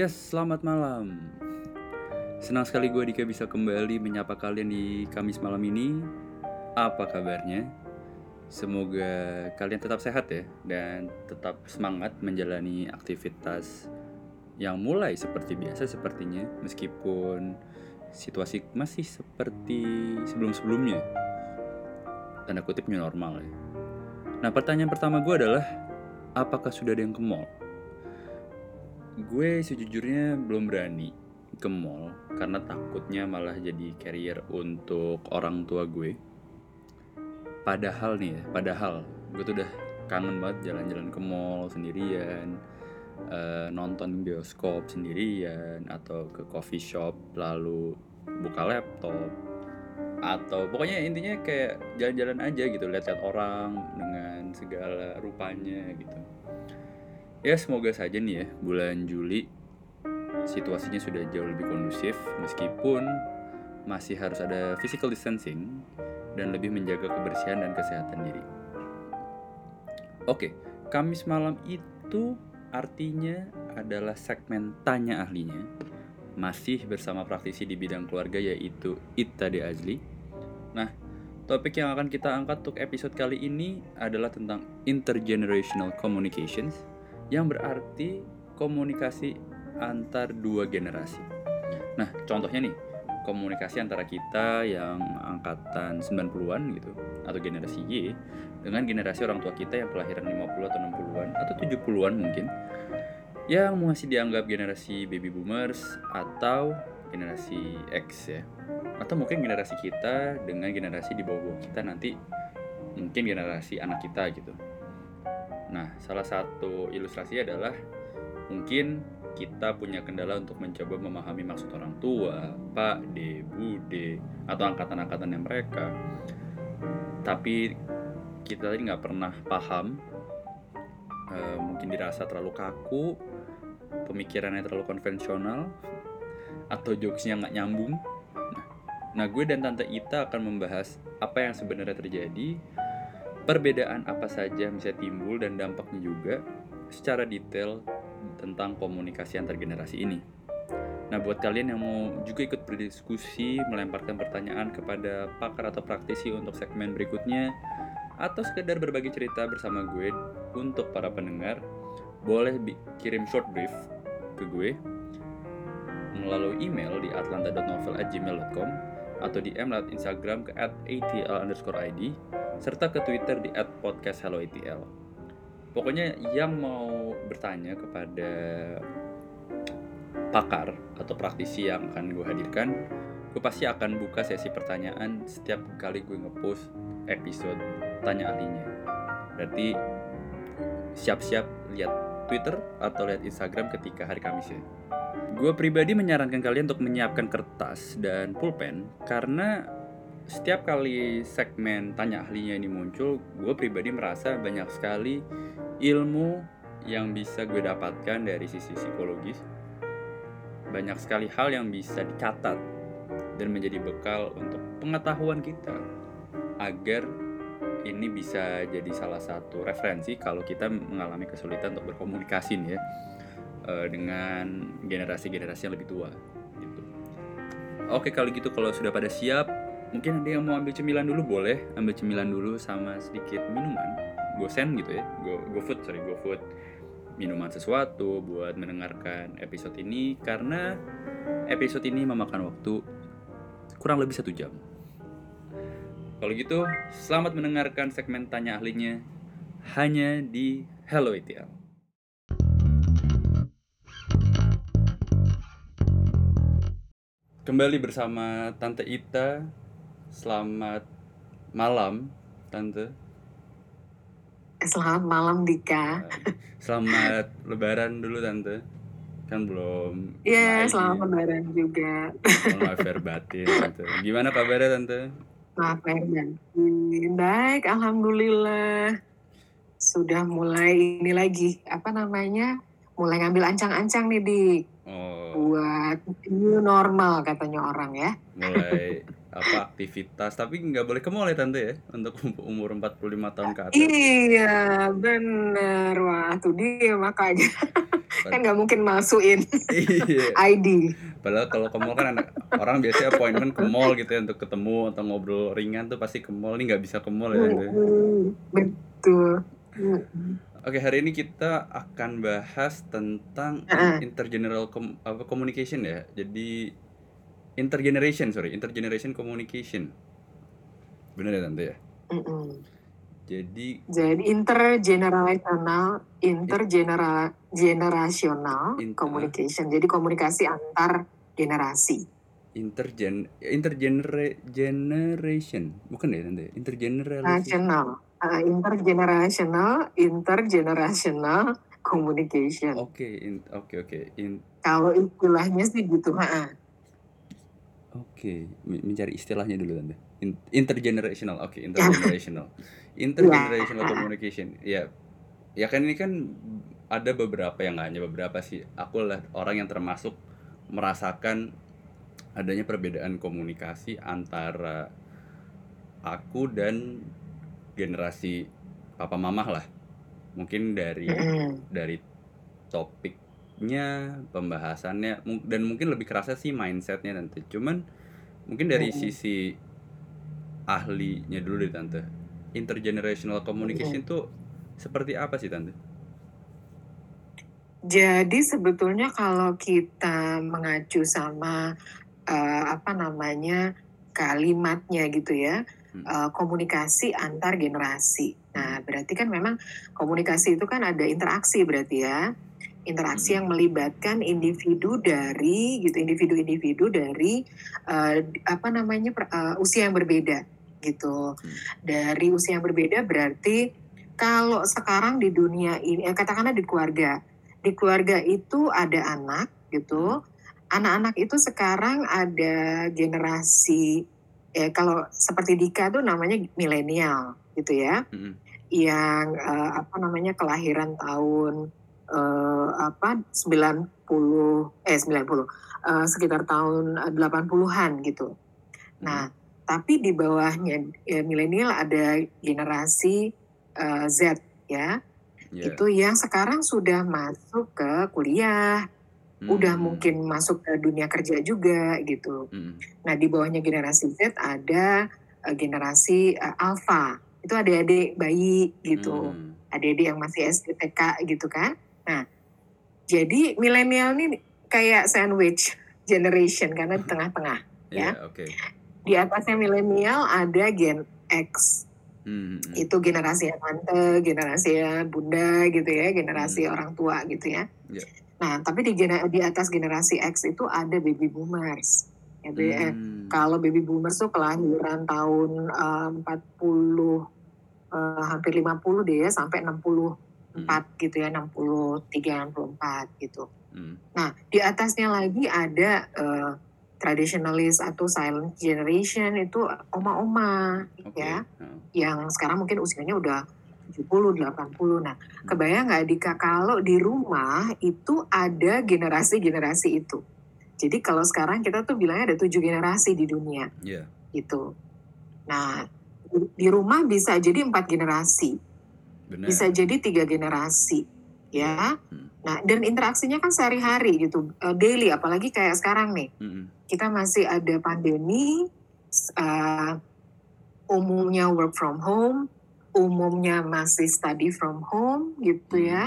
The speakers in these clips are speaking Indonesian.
Yes, selamat malam. Senang sekali gue Dika bisa kembali menyapa kalian di Kamis malam ini. Apa kabarnya? Semoga kalian tetap sehat ya dan tetap semangat menjalani aktivitas yang mulai seperti biasa sepertinya meskipun situasi masih seperti sebelum-sebelumnya. Tanda kutip new normal ya. Nah pertanyaan pertama gue adalah apakah sudah ada yang ke mall? Gue sejujurnya belum berani ke mall karena takutnya malah jadi carrier untuk orang tua gue. Padahal nih ya, padahal gue tuh udah kangen banget jalan-jalan ke mall sendirian, eh, nonton bioskop sendirian atau ke coffee shop lalu buka laptop atau pokoknya intinya kayak jalan-jalan aja gitu lihat-lihat orang dengan segala rupanya gitu ya semoga saja nih ya bulan Juli situasinya sudah jauh lebih kondusif meskipun masih harus ada physical distancing dan lebih menjaga kebersihan dan kesehatan diri. Oke, Kamis malam itu artinya adalah segmen tanya ahlinya masih bersama praktisi di bidang keluarga yaitu Ita De Azli. Nah, topik yang akan kita angkat untuk episode kali ini adalah tentang intergenerational communications yang berarti komunikasi antar dua generasi. Nah, contohnya nih, komunikasi antara kita yang angkatan 90-an gitu atau generasi Y dengan generasi orang tua kita yang kelahiran 50 atau 60-an atau 70-an mungkin yang masih dianggap generasi baby boomers atau generasi X ya. Atau mungkin generasi kita dengan generasi di bawah kita nanti mungkin generasi anak kita gitu nah salah satu ilustrasi adalah mungkin kita punya kendala untuk mencoba memahami maksud orang tua, Pak, D, Bude, atau angkatan-angkatan yang mereka. Tapi kita tadi nggak pernah paham, eh, mungkin dirasa terlalu kaku, pemikirannya terlalu konvensional, atau jokesnya nggak nyambung. Nah, nah, gue dan Tante Ita akan membahas apa yang sebenarnya terjadi, perbedaan apa saja bisa timbul dan dampaknya juga secara detail tentang komunikasi antar generasi ini. Nah, buat kalian yang mau juga ikut berdiskusi, melemparkan pertanyaan kepada pakar atau praktisi untuk segmen berikutnya, atau sekedar berbagi cerita bersama gue untuk para pendengar, boleh kirim short brief ke gue melalui email di atlanta.novel@gmail.com atau DM lewat Instagram ke @atl_id serta ke Twitter di @podcasthelloatl. Pokoknya yang mau bertanya kepada pakar atau praktisi yang akan gue hadirkan, gue pasti akan buka sesi pertanyaan setiap kali gue ngepost episode tanya ahlinya. Berarti siap-siap lihat Twitter atau lihat Instagram ketika hari Kamis ya. Gue pribadi menyarankan kalian untuk menyiapkan kertas dan pulpen karena setiap kali segmen tanya ahlinya ini muncul, gue pribadi merasa banyak sekali ilmu yang bisa gue dapatkan dari sisi psikologis. Banyak sekali hal yang bisa dicatat dan menjadi bekal untuk pengetahuan kita agar ini bisa jadi salah satu referensi kalau kita mengalami kesulitan untuk berkomunikasi nih ya eh, dengan generasi-generasi yang lebih tua gitu. Oke kalau gitu kalau sudah pada siap mungkin ada yang mau ambil cemilan dulu boleh ambil cemilan dulu sama sedikit minuman. Gosen gitu ya go food sorry go food. Minuman sesuatu buat mendengarkan episode ini karena episode ini memakan waktu kurang lebih satu jam. Kalau gitu selamat mendengarkan segmen tanya ahlinya hanya di Hello ETL kembali bersama Tante Ita Selamat malam, Tante. Selamat malam, Dika. Selamat Lebaran dulu, Tante. Kan belum. Iya, yeah, selamat Lebaran juga. Maaf batin, Tante. Gimana kabarnya, Tante? Maaf batin. Baik, Alhamdulillah. Sudah mulai ini lagi, apa namanya, mulai ngambil ancang-ancang nih, Dik. Oh. Buat new normal katanya orang ya. Mulai apa aktivitas tapi nggak boleh ke mall ya tante ya untuk umur 45 tahun ke atas Iya, bener. Wah, tuh dia makanya. kan nggak mungkin masukin iya ID. padahal kalau ke mall kan anak orang biasanya appointment ke mall gitu ya untuk ketemu atau ngobrol ringan tuh pasti ke mall ini nggak bisa ke mall ya tante Betul. Oke, hari ini kita akan bahas tentang Heeh. intergeneral com- apa, communication ya. Jadi intergeneration, sorry, intergeneration communication. Bener ya tante ya? Mm-mm. Jadi Jadi intergenerational, intergeneral generational In- communication. Jadi komunikasi antar generasi. intergen intergenera generation bukan ya tante? Intergeneration. National, uh, intergenerational, intergenerational communication. Oke, in- oke oke. In- Kalau istilahnya sih gitu, ha. Oke, Men- mencari istilahnya dulu tante. In- intergenerational, oke, intergenerational, intergenerational Ya. communication. Ya, ya kan ini kan ada beberapa yang nggak hanya beberapa sih. Aku lah orang yang termasuk merasakan adanya perbedaan komunikasi antara aku dan generasi papa mamah lah. Mungkin dari dari topiknya pembahasannya dan mungkin lebih kerasa sih mindsetnya tante cuman mungkin dari Mm-mm. sisi ahlinya dulu deh tante intergenerational communication tuh seperti apa sih tante Jadi sebetulnya kalau kita mengacu sama eh, apa namanya kalimatnya gitu ya, Hmm. eh, komunikasi antar generasi. Nah, berarti kan memang komunikasi itu kan ada interaksi berarti ya, interaksi yang melibatkan individu dari gitu, individu-individu dari eh, apa namanya per- eh, usia yang berbeda gitu. Hmm. Dari usia yang berbeda berarti kalau sekarang di dunia ini, eh, katakanlah di keluarga, di keluarga itu ada anak gitu. Anak-anak itu sekarang ada generasi eh kalau seperti Dika tuh namanya milenial gitu ya, Mm-mm. yang eh, apa namanya kelahiran tahun eh, apa 90 eh 90 eh, sekitar tahun eh, 80-an gitu. Nah, tapi di bawahnya eh, milenial ada generasi eh, Z ya Ya. itu yang sekarang sudah masuk ke kuliah, udah Mm-mm. mungkin masuk ke dunia kerja juga gitu. Mm-mm. Nah di bawahnya generasi Z ada eh, generasi eh, Alpha, itu adik-adik bayi gitu, Mm. adik-adik yang masih SD TK gitu kan. Nah jadi milenial ini kayak sandwich generation karena di tengah-tengah. Ya, Ya. oke Di atasnya milenial ada Gen X, Mm-mm. itu generasi yang tante, generasi yang bunda gitu ya, generasi Hmm. orang tua gitu ya. Ya. Nah, tapi di di atas generasi X itu ada baby boomers. Ya, be- eh, Mm. Kalau baby boomers tuh kelahiran tahun eh, 40 eh, hampir 50 deh ya sampai 64 gitu ya, 63 64 gitu. Mm. Nah, di atasnya lagi ada eh, traditionalist atau silent generation itu oma-oma oke ya Nah. yang sekarang mungkin usianya udah 70, 80. Nah, kebayang nggak Dika kalau di rumah itu ada generasi-generasi itu. Jadi kalau sekarang kita tuh bilangnya ada tujuh generasi di dunia Iya. gitu. Nah, di rumah bisa jadi empat generasi, benar bisa jadi tiga generasi, ya. Hmm. Nah, dan interaksinya kan sehari-hari gitu, eh, daily. Apalagi kayak sekarang nih, Mm-mm. kita masih ada pandemi, uh, umumnya work from home, umumnya masih study from home gitu Hmm. ya.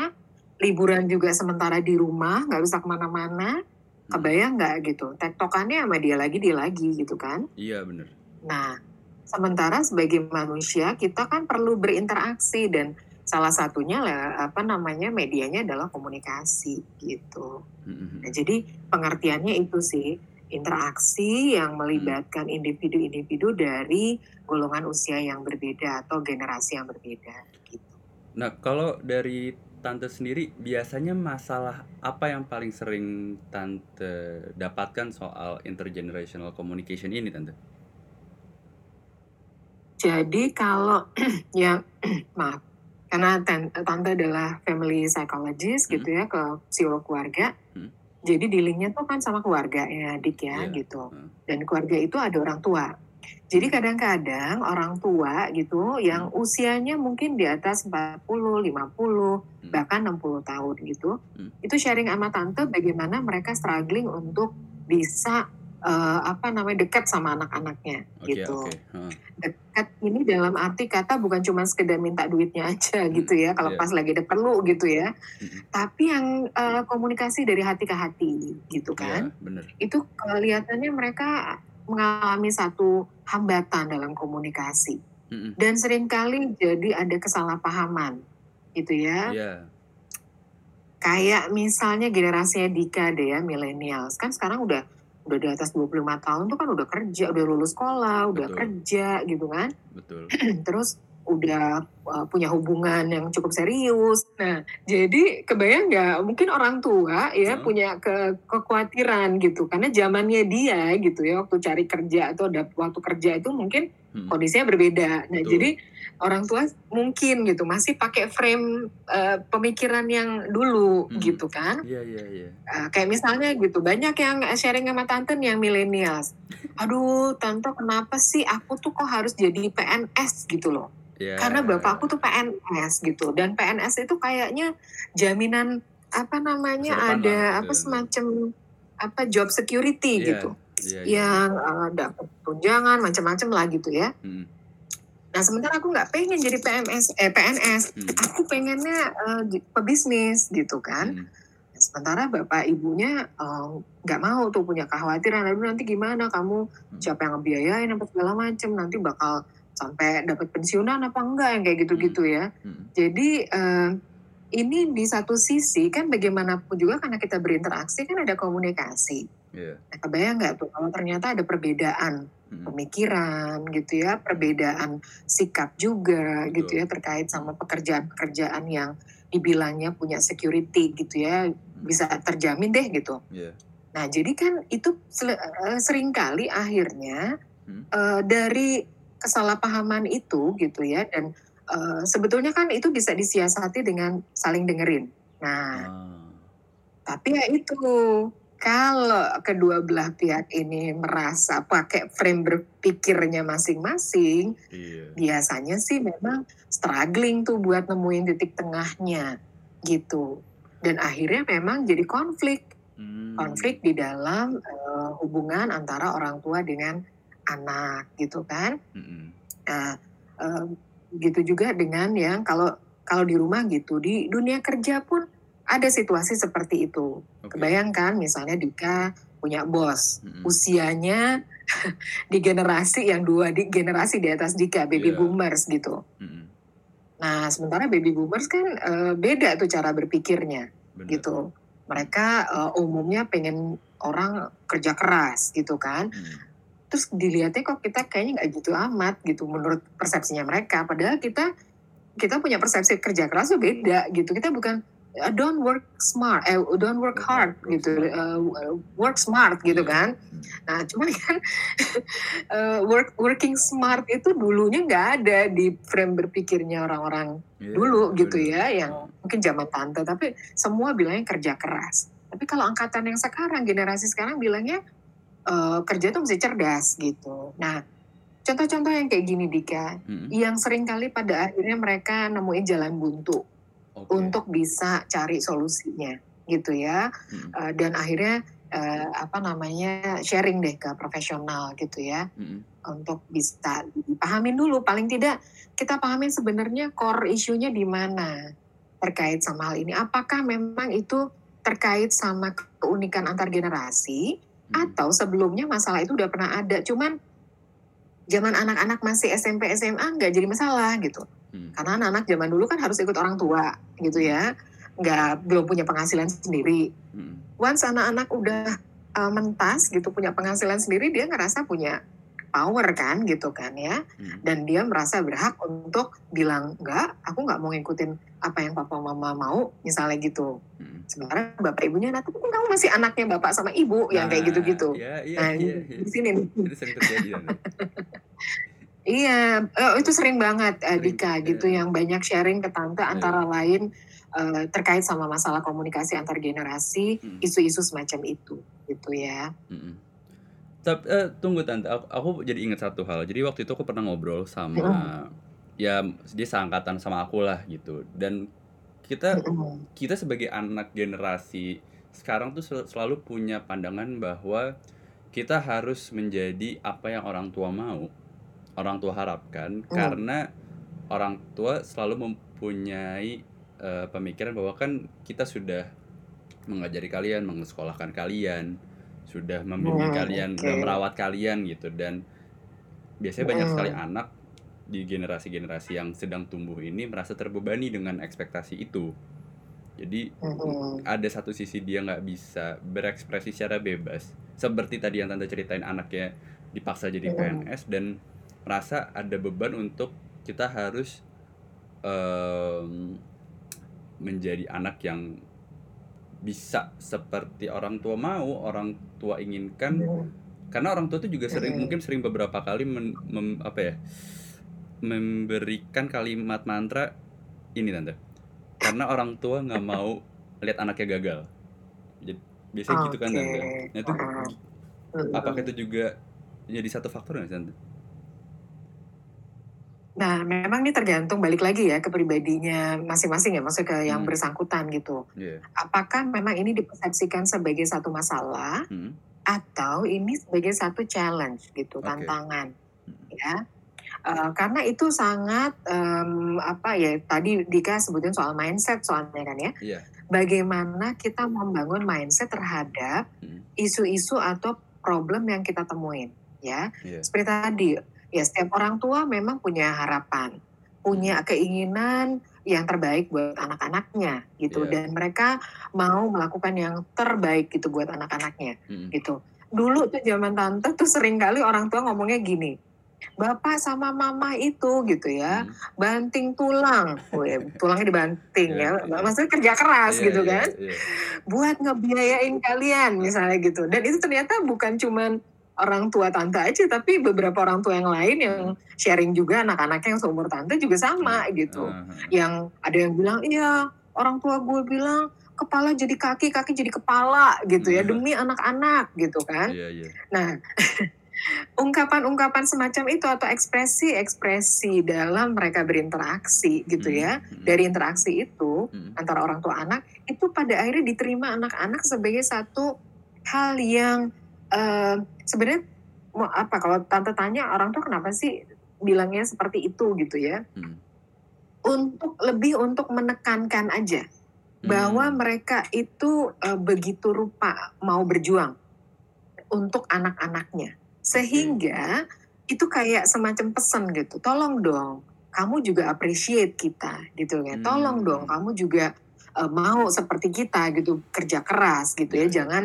Liburan juga sementara di rumah, nggak bisa ke mana-mana. Hmm. Kebayang nggak gitu? Tektokannya sama dia lagi, dia lagi gitu kan. iya benar Nah, sementara sebagai manusia kita kan perlu berinteraksi dan salah satunya lah apa namanya medianya adalah komunikasi gitu. Mm-mm. Nah, jadi pengertiannya itu sih interaksi yang melibatkan individu-individu dari golongan usia yang berbeda atau generasi yang berbeda. Gitu. Nah, kalau dari tante sendiri biasanya masalah apa yang paling sering tante dapatkan soal intergenerational communication ini tante? Jadi kalau yang maaf karena tan- tante adalah family psychologist gitu ya ke psikolog keluarga. Hmm. Jadi dealingnya tuh kan sama keluarga ya, Dik ya Iya. gitu. Hmm. Dan keluarga itu ada orang tua. Jadi kadang-kadang orang tua gitu yang usianya mungkin di atas 40, 50, Hmm. bahkan 60 tahun gitu. Hmm. Itu sharing sama tante bagaimana mereka struggling untuk bisa eh, apa namanya dekat sama anak-anaknya Oke, gitu. oke. Heeh. Dekat ini dalam arti kata bukan cuma sekedar minta duitnya aja gitu ya kalau iya. pas lagi ada perlu gitu ya. Mm-mm. Tapi yang eh, komunikasi dari hati ke hati gitu kan Iya, bener. itu kelihatannya mereka mengalami satu hambatan dalam komunikasi Mm-mm. dan sering kali jadi ada kesalahpahaman gitu ya Iya. kayak misalnya generasinya Dika deh ya millennials kan sekarang udah udah di atas 25 tahun tuh kan udah kerja udah lulus sekolah udah Betul. kerja gitu kan Betul. terus udah uh, punya hubungan yang cukup serius. Nah, jadi kebayang nggak mungkin orang tua ya Hmm. punya ke kekhawatiran gitu karena zamannya dia gitu ya waktu cari kerja atau ada waktu kerja itu mungkin Mm. kondisinya berbeda. Nah, Betul. jadi orang tua mungkin gitu masih pakai frame uh, pemikiran yang dulu Hmm. gitu kan. Iya, iya, iya. Uh, kayak misalnya gitu banyak yang sharing sama tante yang millennials. Aduh, tante kenapa sih aku tuh kok harus jadi PNS gitu loh? Iya. karena bapak aku tuh PNS gitu dan PNS itu kayaknya jaminan apa namanya ada lah, apa gitu. semacam apa job security Iya, gitu Iya, iya. yang uh, dapat tunjangan macam-macam lah gitu ya Mm. nah sementara aku nggak pengen jadi PMS eh PNS Mm. aku pengennya uh, pebisnis gitu kan Mm. Nah, sementara bapak ibunya eh, nggak mau tuh punya kekhawatiran aduh nanti gimana kamu siapa yang ngebiayain apa segala macam nanti bakal sampai dapat pensiunan apa enggak yang kayak gitu-gitu ya Mm. jadi eh, ini di satu sisi kan bagaimanapun juga karena kita berinteraksi kan ada komunikasi Iya. nah, kebayang nggak tuh kalau ternyata ada perbedaan Mm. pemikiran gitu ya perbedaan sikap juga Betul. gitu ya terkait sama pekerjaan-pekerjaan yang dibilangnya punya security gitu ya bisa terjamin deh gitu Iya. Nah, jadi kan itu eh, sering kali akhirnya Hmm. eh, dari kesalahpahaman itu gitu ya dan eh, sebetulnya kan itu bisa disiasati dengan saling dengerin. Nah, Ah. tapi ya itu kalau kedua belah pihak ini merasa pakai frame berpikirnya masing-masing, Iya. biasanya sih memang struggling tuh buat nemuin titik tengahnya gitu. Dan akhirnya memang jadi konflik Mm. konflik di dalam eh, hubungan antara orang tua dengan anak gitu kan. Nah, eh, gitu juga dengan yang kalau kalau di rumah gitu di dunia kerja pun ada situasi seperti itu. Oke. Kebayangkan misalnya Dika punya bos Mm-mm. usianya di generasi yang dua di generasi di atas Dika baby Iya. boomers gitu. Mm-mm. Nah sementara baby boomers kan eh, beda tuh cara berpikirnya Bener. gitu. Mereka eh, umumnya pengen orang kerja keras gitu kan. Mm. Terus dilihatnya kok kita kayaknya nggak gitu amat gitu menurut persepsinya mereka. Padahal kita kita punya persepsi kerja keras tuh beda gitu. Kita bukan uh, don't work smart, eh don't work hard gitu, uh, work smart gitu Iya. kan. Nah cuman kan uh, work working smart itu dulunya nggak ada di frame berpikirnya orang-orang Iya, dulu gitu ya yang mungkin zaman tante tapi semua bilangnya kerja keras tapi kalau angkatan yang sekarang generasi sekarang bilangnya eh, kerja tuh mesti cerdas gitu nah contoh-contoh yang kayak gini Dika Mm-mm. yang sering kali pada akhirnya mereka nemuin jalan buntu Oke. untuk bisa cari solusinya gitu ya Mm-mm. Eh, dan akhirnya eh, apa namanya sharing deh ke profesional gitu ya Mm-mm. untuk bisa dipahamin dulu paling tidak kita pahamin sebenarnya core isunya di mana terkait sama hal ini apakah memang itu terkait sama keunikan antar generasi. Atau sebelumnya masalah itu udah pernah ada cuman zaman anak-anak masih SMP SMA nggak jadi masalah gitu Mm. karena anak-anak zaman dulu kan harus ikut orang tua gitu ya nggak belum punya penghasilan sendiri Mm-mm. once anak-anak udah uh, mentas gitu punya penghasilan sendiri dia ngerasa punya power kan gitu kan ya Mm. dan dia merasa berhak untuk bilang enggak aku nggak mau ngikutin apa yang papa mama mau misalnya gitu Mm. sementara bapak ibunya nah tapi kan kamu masih anaknya bapak sama ibu yang kayak Nah, gitu-gitu Iya, iya, nah iya, di iya. sini nih. Itu sering terjadi Tante. iya eh, itu sering banget eh, Sering, Dika iya. gitu yang banyak sharing ke tante antara lain eh, terkait sama masalah komunikasi antar generasi Mm. isu-isu semacam itu gitu ya Mm-mm. Tap eee, tunggu Tante, aku aku jadi inget satu hal. Jadi waktu itu aku pernah ngobrol sama. Ya dia seangkatan sama aku lah gitu, dan kita kita sebagai anak generasi sekarang tuh sel selalu punya pandangan bahwa kita harus menjadi apa yang orang tua mau, orang tua harapkan, Mmm. karena orang tua selalu mempunyai, eee, pemikiran bahwa kan kita sudah mengajari kalian, mengesekolahkan kalian, sudah membimbing Mmm, kalian, udah merawat kalian gitu. Dan biasanya banyak sekali Mhm. anak di generasi-generasi yang sedang tumbuh ini merasa terbebani dengan ekspektasi itu. Jadi Mhm. ada satu sisi dia nggak bisa berekspresi secara bebas, seperti tadi yang Tante ceritain anaknya dipaksa jadi Mhm. PNS dan merasa ada beban untuk kita harus, mmm, menjadi anak yang bisa seperti orang tua mau, orang tua inginkan. Mhm. Karena orang tua tuh juga sering mungkin sering beberapa kali men mem apa ya, memberikan kalimat mantra ini Tante, karena orang tua nggak mau lihat anaknya gagal. Jad biasanya gitu kan Tante. Nah itu gi apakah itu juga jadi satu faktor nggak Tante? Nah, memang ini tergantung balik lagi ya ke pribadinya masing-masing ya, maksudnya ke yang Mhm. bersangkutan gitu. Iya. Apakah memang ini dipersepsikan sebagai satu masalah Mhm. atau ini sebagai satu challenge gitu, Oke. tantangan, Mhm. ya. Eee, karena itu sangat, mmm, apa ya, tadi Dika sebutin soal mindset soalnya kan ya. Iya. Bagaimana kita membangun mindset terhadap Mhm. isu-isu atau problem yang kita temuin, ya. Iya. Seperti tadi, ya setiap orang tua memang punya harapan, punya Mhm. keinginan yang terbaik buat anak-anaknya gitu, Iya. dan mereka mau melakukan yang terbaik gitu buat anak-anaknya, Mhm. gitu. Dulu tuh zaman tante tuh sering kali orang tua ngomongnya gini, "Bapak sama mama itu," gitu ya, Mhm. "banting tulang," tulangnya dibanting ya, iya. maksudnya kerja keras Iya gitu iya kan, iya. "buat ngebiayain kalian," misalnya gitu. Dan itu ternyata bukan cuman orang tua tante aja, tapi beberapa orang tua yang lain yang sharing juga anak-anaknya yang seumur tante juga sama Iya, gitu. heeh heeh. Yang ada yang bilang, "Iya, orang tua gue bilang kepala jadi kaki, kaki jadi kepala," gitu ya, "demi anak-anak," gitu kan. Iya iya. Nah, ungkapan-ungkapan semacam itu atau ekspresi-ekspresi dalam mereka berinteraksi gitu Mhm ya, mhm. dari interaksi itu Mhm. antara orang tua anak, itu pada akhirnya diterima anak-anak sebagai satu hal yang, eee, sebenarnya mau apa, kalau tante tanya orang tua kenapa sih bilangnya seperti itu gitu ya, Mhm. untuk lebih untuk menekankan aja bahwa Mmm. mereka itu, eee, begitu rupa mau berjuang untuk anak-anaknya. Sehingga itu kayak semacam pesan gitu, "Tolong dong kamu juga appreciate kita," gitu ya, "tolong dong kamu juga, eee, mau seperti kita gitu, kerja keras," gitu Iya ya, iya. "jangan,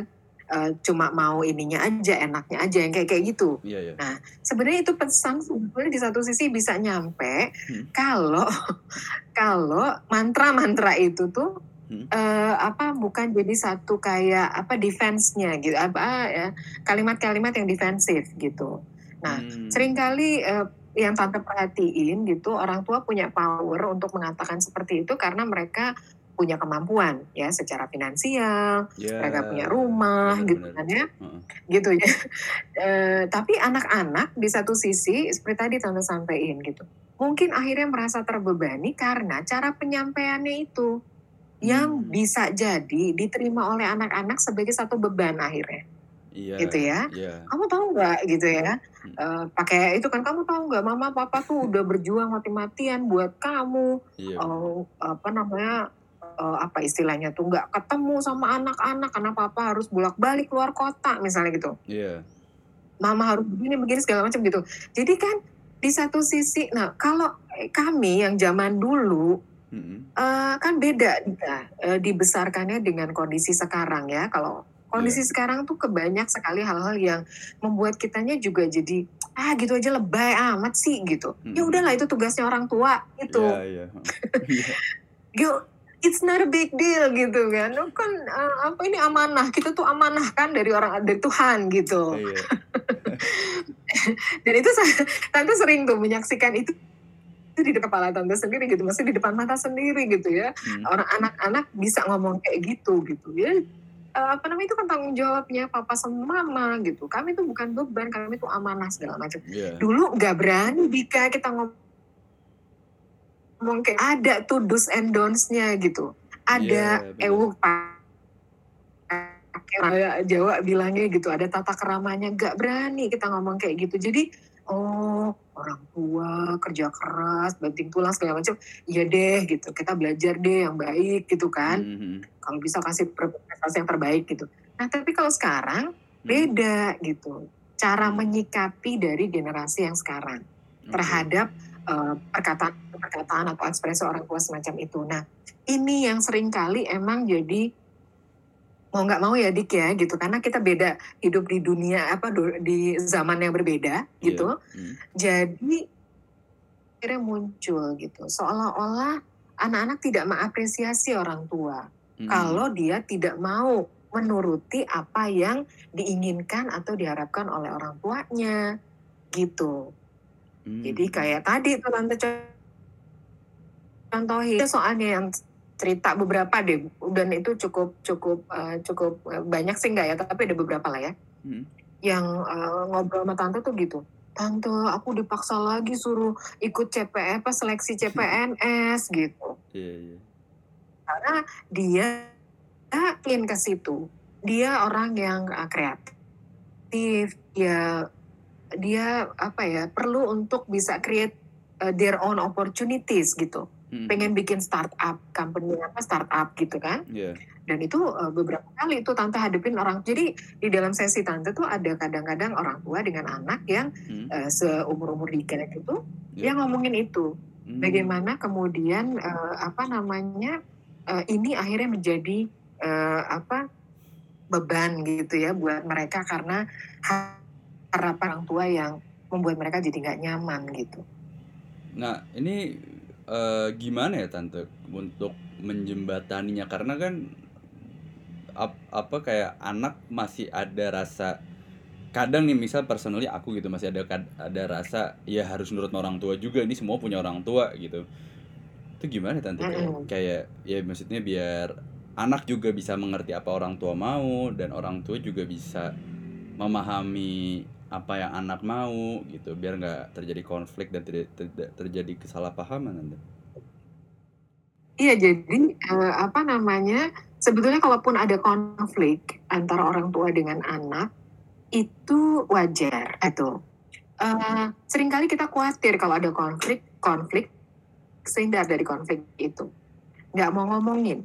eee, cuma mau ininya aja, enaknya aja," yang kayak kayak gitu. Iya iya. Nah, sebenarnya itu pesan sebetulnya di satu sisi bisa nyampe Mhm. kalau kalau mantra-mantra itu tuh, Mhm. eee, apa, bukan jadi satu kayak apa, defense-nya gitu, apa ya, kalimat-kalimat yang defensif gitu. Nah, Mmm. sering kali, eee, yang tante perhatiin gitu, orang tua punya power untuk mengatakan seperti itu karena mereka punya kemampuan ya, secara finansial, Ya, mereka punya rumah bener gitu bener. kan ya, Heeh. gitu ya. Eee, tapi anak-anak di satu sisi seperti tadi tante sampein gitu, mungkin akhirnya merasa terbebani karena cara penyampaiannya itu, yang Mmm. bisa jadi diterima oleh anak-anak sebagai satu beban akhirnya, Iya gitu ya. iya. "Kamu tahu nggak," gitu ya, eee, pakai itu kan, "Kamu tahu nggak mama papa tuh udah berjuang mati-matian buat kamu, Iya. eee, apa namanya, eee, apa istilahnya tuh, nggak ketemu sama anak-anak karena papa harus bolak-balik keluar kota," misalnya gitu. Iya. "Mama harus begini begini," segala macam gitu. Jadi kan di satu sisi nah kalau, eee, kami yang zaman dulu, Mhm. eee, kan beda Dika, eee, dibesarkannya dengan kondisi sekarang ya. Kalau kondisi Iya. sekarang tuh ke banyak sekali hal-hal yang membuat kitanya juga jadi, "Ah gitu aja lebay amat sih," gitu. Ya Mhm. udahlah itu tugasnya orang tua, gitu. Iya iya. Iya. Yo it's not a big deal gitu kan, "Lu kan, eee, apa ini amanah, kita tuh amanah kan dari orang dari Tuhan," gitu. Iya. Dan itu tante sering tuh menyaksikan itu di kepala tante sendiri gitu, maksudnya di depan mata sendiri gitu ya. Mhm. Orang anak-anak bisa ngomong kayak gitu, gitu ya. apa namanya itu kan tanggung jawabnya papa sama mama gitu. Kami itu bukan beban, kami itu amanah segala macam. Iya. Dulu nggak berani Bika kita ngomong ngomong kayak ada tuh do's and don'ts-nya gitu. Ada Iya, benar. ewu pakai Jawa bilangnya gitu, ada tata keramanya. Nggak berani kita ngomong kayak gitu. Jadi oh orang tua kerja keras, banting tulang segala macam. Iya deh gitu. Kita belajar deh yang baik gitu kan. Mhm. Kalau bisa kasih prestasi yang terbaik gitu. Nah tapi kalau sekarang Mhm. beda gitu. Cara menyikapi dari generasi yang sekarang Oke. terhadap eh, perkataan-perkataan atau ekspresi orang tua semacam itu. Nah, ini yang sering kali emang jadi mau nggak mau ya Dik ya gitu karena kita beda hidup di dunia apa di zaman yang berbeda gitu. Iya. Mhm. Jadi akhirnya muncul gitu seolah-olah anak-anak tidak mengapresiasi orang tua Mhm. kalau dia tidak mau menuruti apa yang diinginkan atau diharapkan oleh orang tuanya gitu. Jadi Mhm. kayak tadi tuh tante co- contohin soalnya yang cerita beberapa deh. Dan itu cukup cukup eh, cukup eh, banyak sih enggak ya? Tapi ada beberapa lah ya. Mhm. yang eh, ngobrol sama tante tuh gitu. Tante aku dipaksa lagi suruh ikut CP apa seleksi CPNS gitu. Iya, iya. karena dia yakin ke situ. Dia orang yang uh, kreatif. Ya dia apa ya perlu untuk bisa create uh, their own opportunities gitu Mhm. pengen bikin startup company apa startup gitu kan Iya. dan itu uh, beberapa kali itu tante hadepin orang jadi di dalam sesi tante tuh ada kadang-kadang orang tua dengan anak yang Mhm. uh, seumur umur Dika gitu Iya. dia ngomongin itu Mhm. bagaimana kemudian eh, apa namanya eh, ini akhirnya menjadi eh, apa beban gitu ya buat mereka karena ha- harapan orang tua yang membuat mereka jadi nggak nyaman gitu. Nah, ini eh, gimana ya tante untuk menjembataninya? Karena kan ap- apa kayak anak masih ada rasa kadang nih misal personally aku gitu masih ada ada rasa ya harus nurut sama orang tua juga ini semua punya orang tua gitu. Itu gimana tante? Kayak Mm-mm. kayak ya maksudnya biar anak juga bisa mengerti apa orang tua mau dan orang tua juga bisa memahami apa yang anak mau gitu biar nggak terjadi konflik dan tidak tidak terjadi kesalahpahaman tante Iya jadi eh, apa namanya sebetulnya kalaupun ada konflik antara orang tua dengan anak itu wajar gitu. Eh, sering kali kita khawatir kalau ada konflik konflik sehindar dari konflik itu nggak mau ngomongin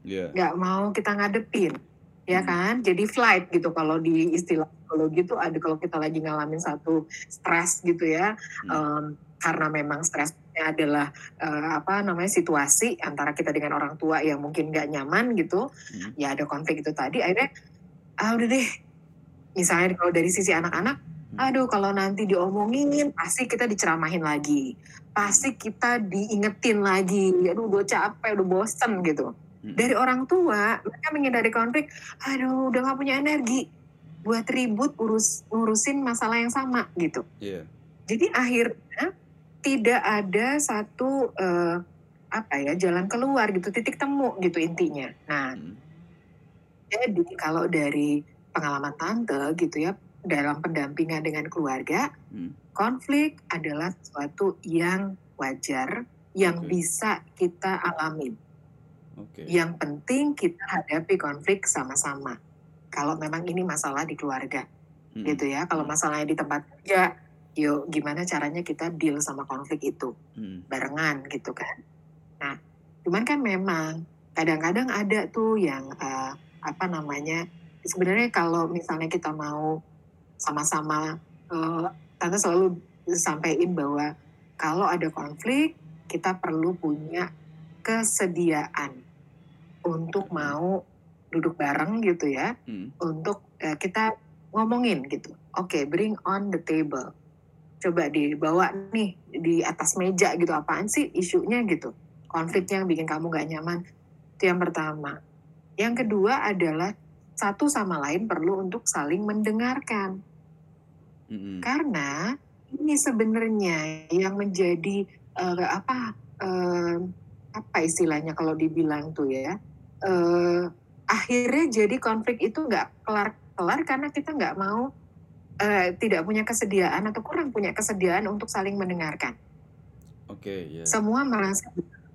Iya. nggak mau kita ngadepin ya Hmm. kan jadi flight gitu kalau di istilah psikologi itu ada kalau kita lagi ngalamin satu stres gitu ya em, karena memang stresnya adalah eh, apa namanya situasi antara kita dengan orang tua yang mungkin nggak nyaman gitu Hmm. ya ada konflik itu tadi akhirnya ah udah deh misalnya kalau dari sisi anak-anak Hmm. aduh kalau nanti diomongin pasti kita diceramahin lagi pasti kita diingetin lagi aduh udah capek udah bosen gitu Hmm. dari orang tua mereka menghindari konflik aduh udah gak punya energi buat ribut urus ngurusin masalah yang sama gitu Iya. jadi akhirnya tidak ada satu eh, apa ya jalan keluar gitu titik temu gitu intinya nah Hmm. jadi kalau dari pengalaman tante gitu ya dalam pendampingan dengan keluarga Hmm. konflik adalah sesuatu yang wajar yang Oke. bisa kita alami Oke. yang penting kita hadapi konflik sama-sama. Kalau memang ini masalah di keluarga, Hmm. gitu ya. Kalau masalahnya di tempat kerja, yuk gimana caranya kita deal sama konflik itu Hmm. barengan, gitu kan. Nah, cuman kan memang kadang-kadang ada tuh yang eh, apa namanya, sebenarnya kalau misalnya kita mau sama-sama, eh, tante selalu sampaikan bahwa kalau ada konflik kita perlu punya kesediaan untuk mau duduk bareng gitu ya, Hmm. untuk eh, kita ngomongin gitu. Oke, bring on the table. Coba dibawa nih di atas meja gitu apaan sih isunya gitu. Konfliknya yang bikin kamu gak nyaman. Itu yang pertama. Yang kedua adalah satu sama lain perlu untuk saling mendengarkan. Hmm. Karena ini sebenarnya yang menjadi eh, apa eh, apa istilahnya kalau dibilang tuh ya akhirnya jadi konflik itu nggak kelar-kelar karena kita nggak mau uh, tidak punya kesediaan atau kurang punya kesediaan untuk saling mendengarkan. Oke, okay, iya. yeah. Semua merasa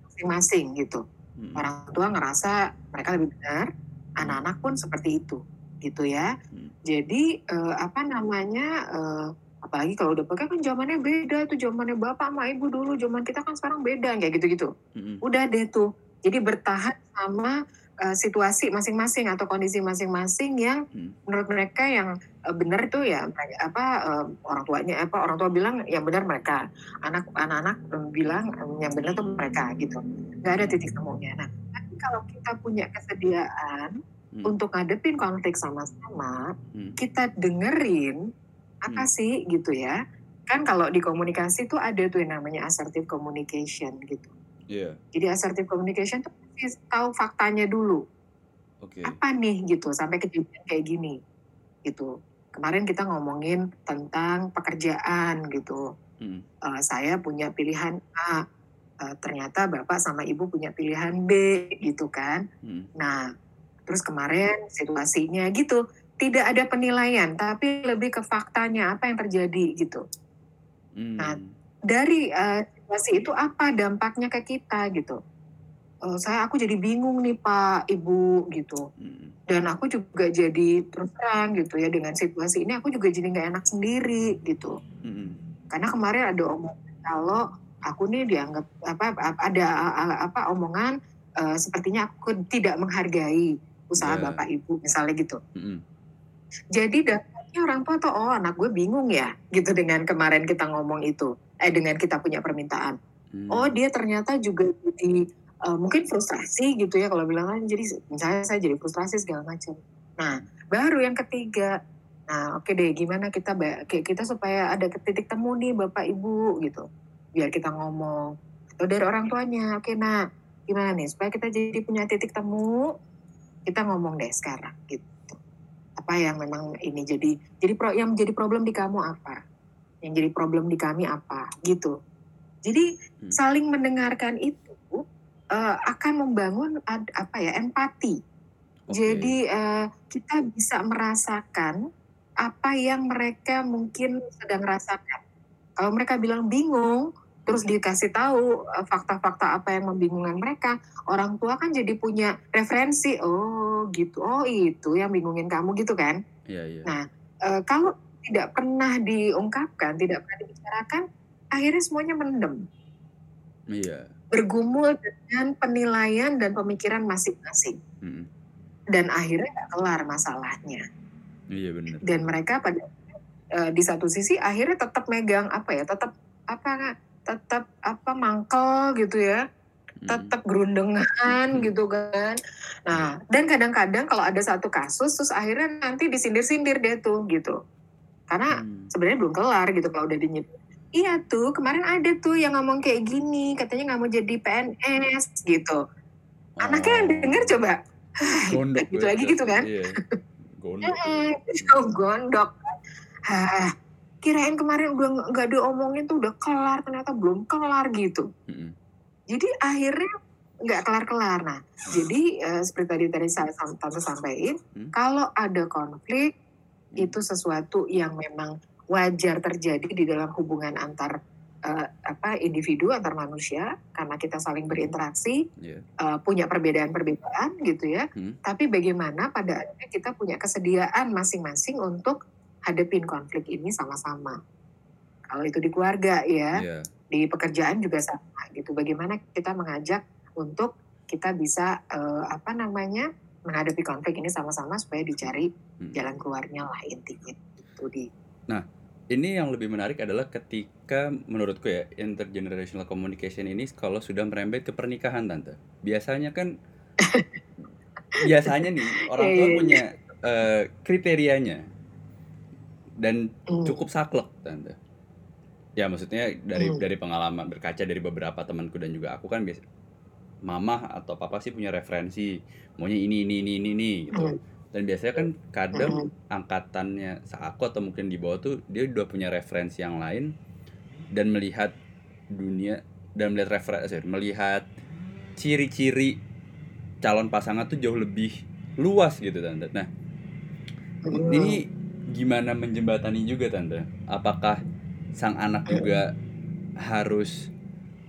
masing-masing gitu. Hmm. Orang tua ngerasa mereka lebih benar, anak-anak pun seperti itu, gitu ya. Hmm. Jadi uh, apa namanya? Uh, apalagi kalau udah pakai kan zamannya beda tuh zamannya bapak sama ibu dulu zaman kita kan sekarang beda kayak gitu-gitu hmm. udah deh tuh jadi bertahan sama uh, situasi masing-masing atau kondisi masing-masing yang hmm. menurut mereka yang uh, benar itu ya apa uh, orang tuanya apa orang tua bilang yang benar mereka anak anak-anak bilang yang benar tuh mereka gitu nggak ada titik temunya nah tapi kalau kita punya kesediaan hmm. untuk ngadepin konflik sama-sama hmm. kita dengerin apa hmm. sih gitu ya kan kalau di komunikasi tuh ada tuh yang namanya assertive communication gitu yeah. jadi assertive communication tuh tahu faktanya dulu okay. apa nih gitu sampai kejadian kayak gini gitu kemarin kita ngomongin tentang pekerjaan gitu hmm. uh, saya punya pilihan A uh, ternyata bapak sama ibu punya pilihan B gitu kan hmm. nah terus kemarin situasinya gitu tidak ada penilaian, tapi lebih ke faktanya apa yang terjadi gitu. Hmm. Nah, dari uh, situasi itu apa dampaknya ke kita gitu. Uh, saya aku jadi bingung nih Pak, Ibu gitu. Hmm. Dan aku juga jadi terus terang gitu ya dengan situasi ini aku juga jadi nggak enak sendiri gitu. Hmm. Karena kemarin ada omongan kalau aku nih dianggap apa ada apa omongan uh, sepertinya aku tidak menghargai usaha yeah. bapak ibu misalnya gitu. Hmm jadi dampaknya orang tua tuh oh anak gue bingung ya gitu dengan kemarin kita ngomong itu, eh dengan kita punya permintaan. Hmm. Oh dia ternyata juga jadi uh, mungkin frustrasi gitu ya kalau bilang kan jadi misalnya saya jadi frustrasi segala macam. Nah baru yang ketiga, nah oke okay deh gimana kita kita supaya ada titik temu nih bapak ibu gitu, biar kita ngomong. Atau dari orang tuanya. Oke okay, nah gimana nih? Supaya kita jadi punya titik temu kita ngomong deh sekarang gitu. Apa yang memang ini jadi jadi pro, yang menjadi problem di kamu apa? Yang jadi problem di kami apa? Gitu. Jadi hmm. saling mendengarkan itu uh, akan membangun ad, apa ya empati okay. jadi uh, kita bisa merasakan apa yang mereka mungkin sedang rasakan kalau mereka bilang bingung terus dikasih tahu eh, fakta-fakta apa yang membingungkan mereka orang tua kan jadi punya referensi oh gitu oh itu yang bingungin kamu gitu kan yeah, yeah. nah e, kalau tidak pernah diungkapkan tidak pernah dibicarakan akhirnya semuanya mendem yeah. Bergumul dengan penilaian dan pemikiran masing-masing hmm. dan akhirnya nggak kelar masalahnya iya benar dan mereka pada e, di satu sisi akhirnya tetap megang apa ya tetap apa tetap apa mangkel gitu ya hmm. tetap gerundengan hmm. gitu kan nah dan kadang-kadang kalau ada satu kasus terus akhirnya nanti disindir-sindir deh tuh gitu karena hmm. sebenarnya belum kelar gitu kalau udah dinyit iya tuh kemarin ada tuh yang ngomong kayak gini katanya nggak mau jadi PNS gitu oh. anaknya yang denger coba gondok gitu lagi gitu kan iya. gondok gondok kirain kemarin udah nggak diomongin tuh udah kelar ternyata belum kelar gitu hmm. jadi akhirnya nggak kelar-kelar nah jadi uh, seperti tadi tadi saya tante sampaikan hmm. kalau ada konflik hmm. itu sesuatu yang memang wajar terjadi di dalam hubungan antar uh, apa individu antar manusia karena kita saling berinteraksi yeah. Iya. uh, punya perbedaan-perbedaan gitu ya hmm. tapi bagaimana pada akhirnya kita punya kesediaan masing-masing untuk hadepin konflik ini sama-sama. Kalau itu di keluarga ya, yeah. di pekerjaan juga sama gitu. Bagaimana kita mengajak untuk kita bisa uh, apa namanya menghadapi konflik ini sama-sama supaya dicari hmm. jalan keluarnya lah intinya. Itu di. Nah, ini yang lebih menarik adalah ketika menurutku ya intergenerational communication ini kalau sudah merembet ke pernikahan tante. Biasanya kan biasanya nih orang tua iya, iya, punya uh, kriterianya dan hmm. cukup saklek tante ya maksudnya dari hmm. dari pengalaman berkaca dari beberapa temanku dan juga aku kan biasa mama atau papa sih punya referensi maunya ini ini ini ini, ini gitu hmm. Dan biasanya kan kadang hmm. angkatannya aku atau mungkin di bawah tuh dia udah punya referensi yang lain dan melihat dunia dan melihat referensi melihat ciri-ciri calon pasangan tuh jauh lebih luas gitu tante. Nah Hmm. ini gimana menjembatani juga tante? Apakah sang anak juga harus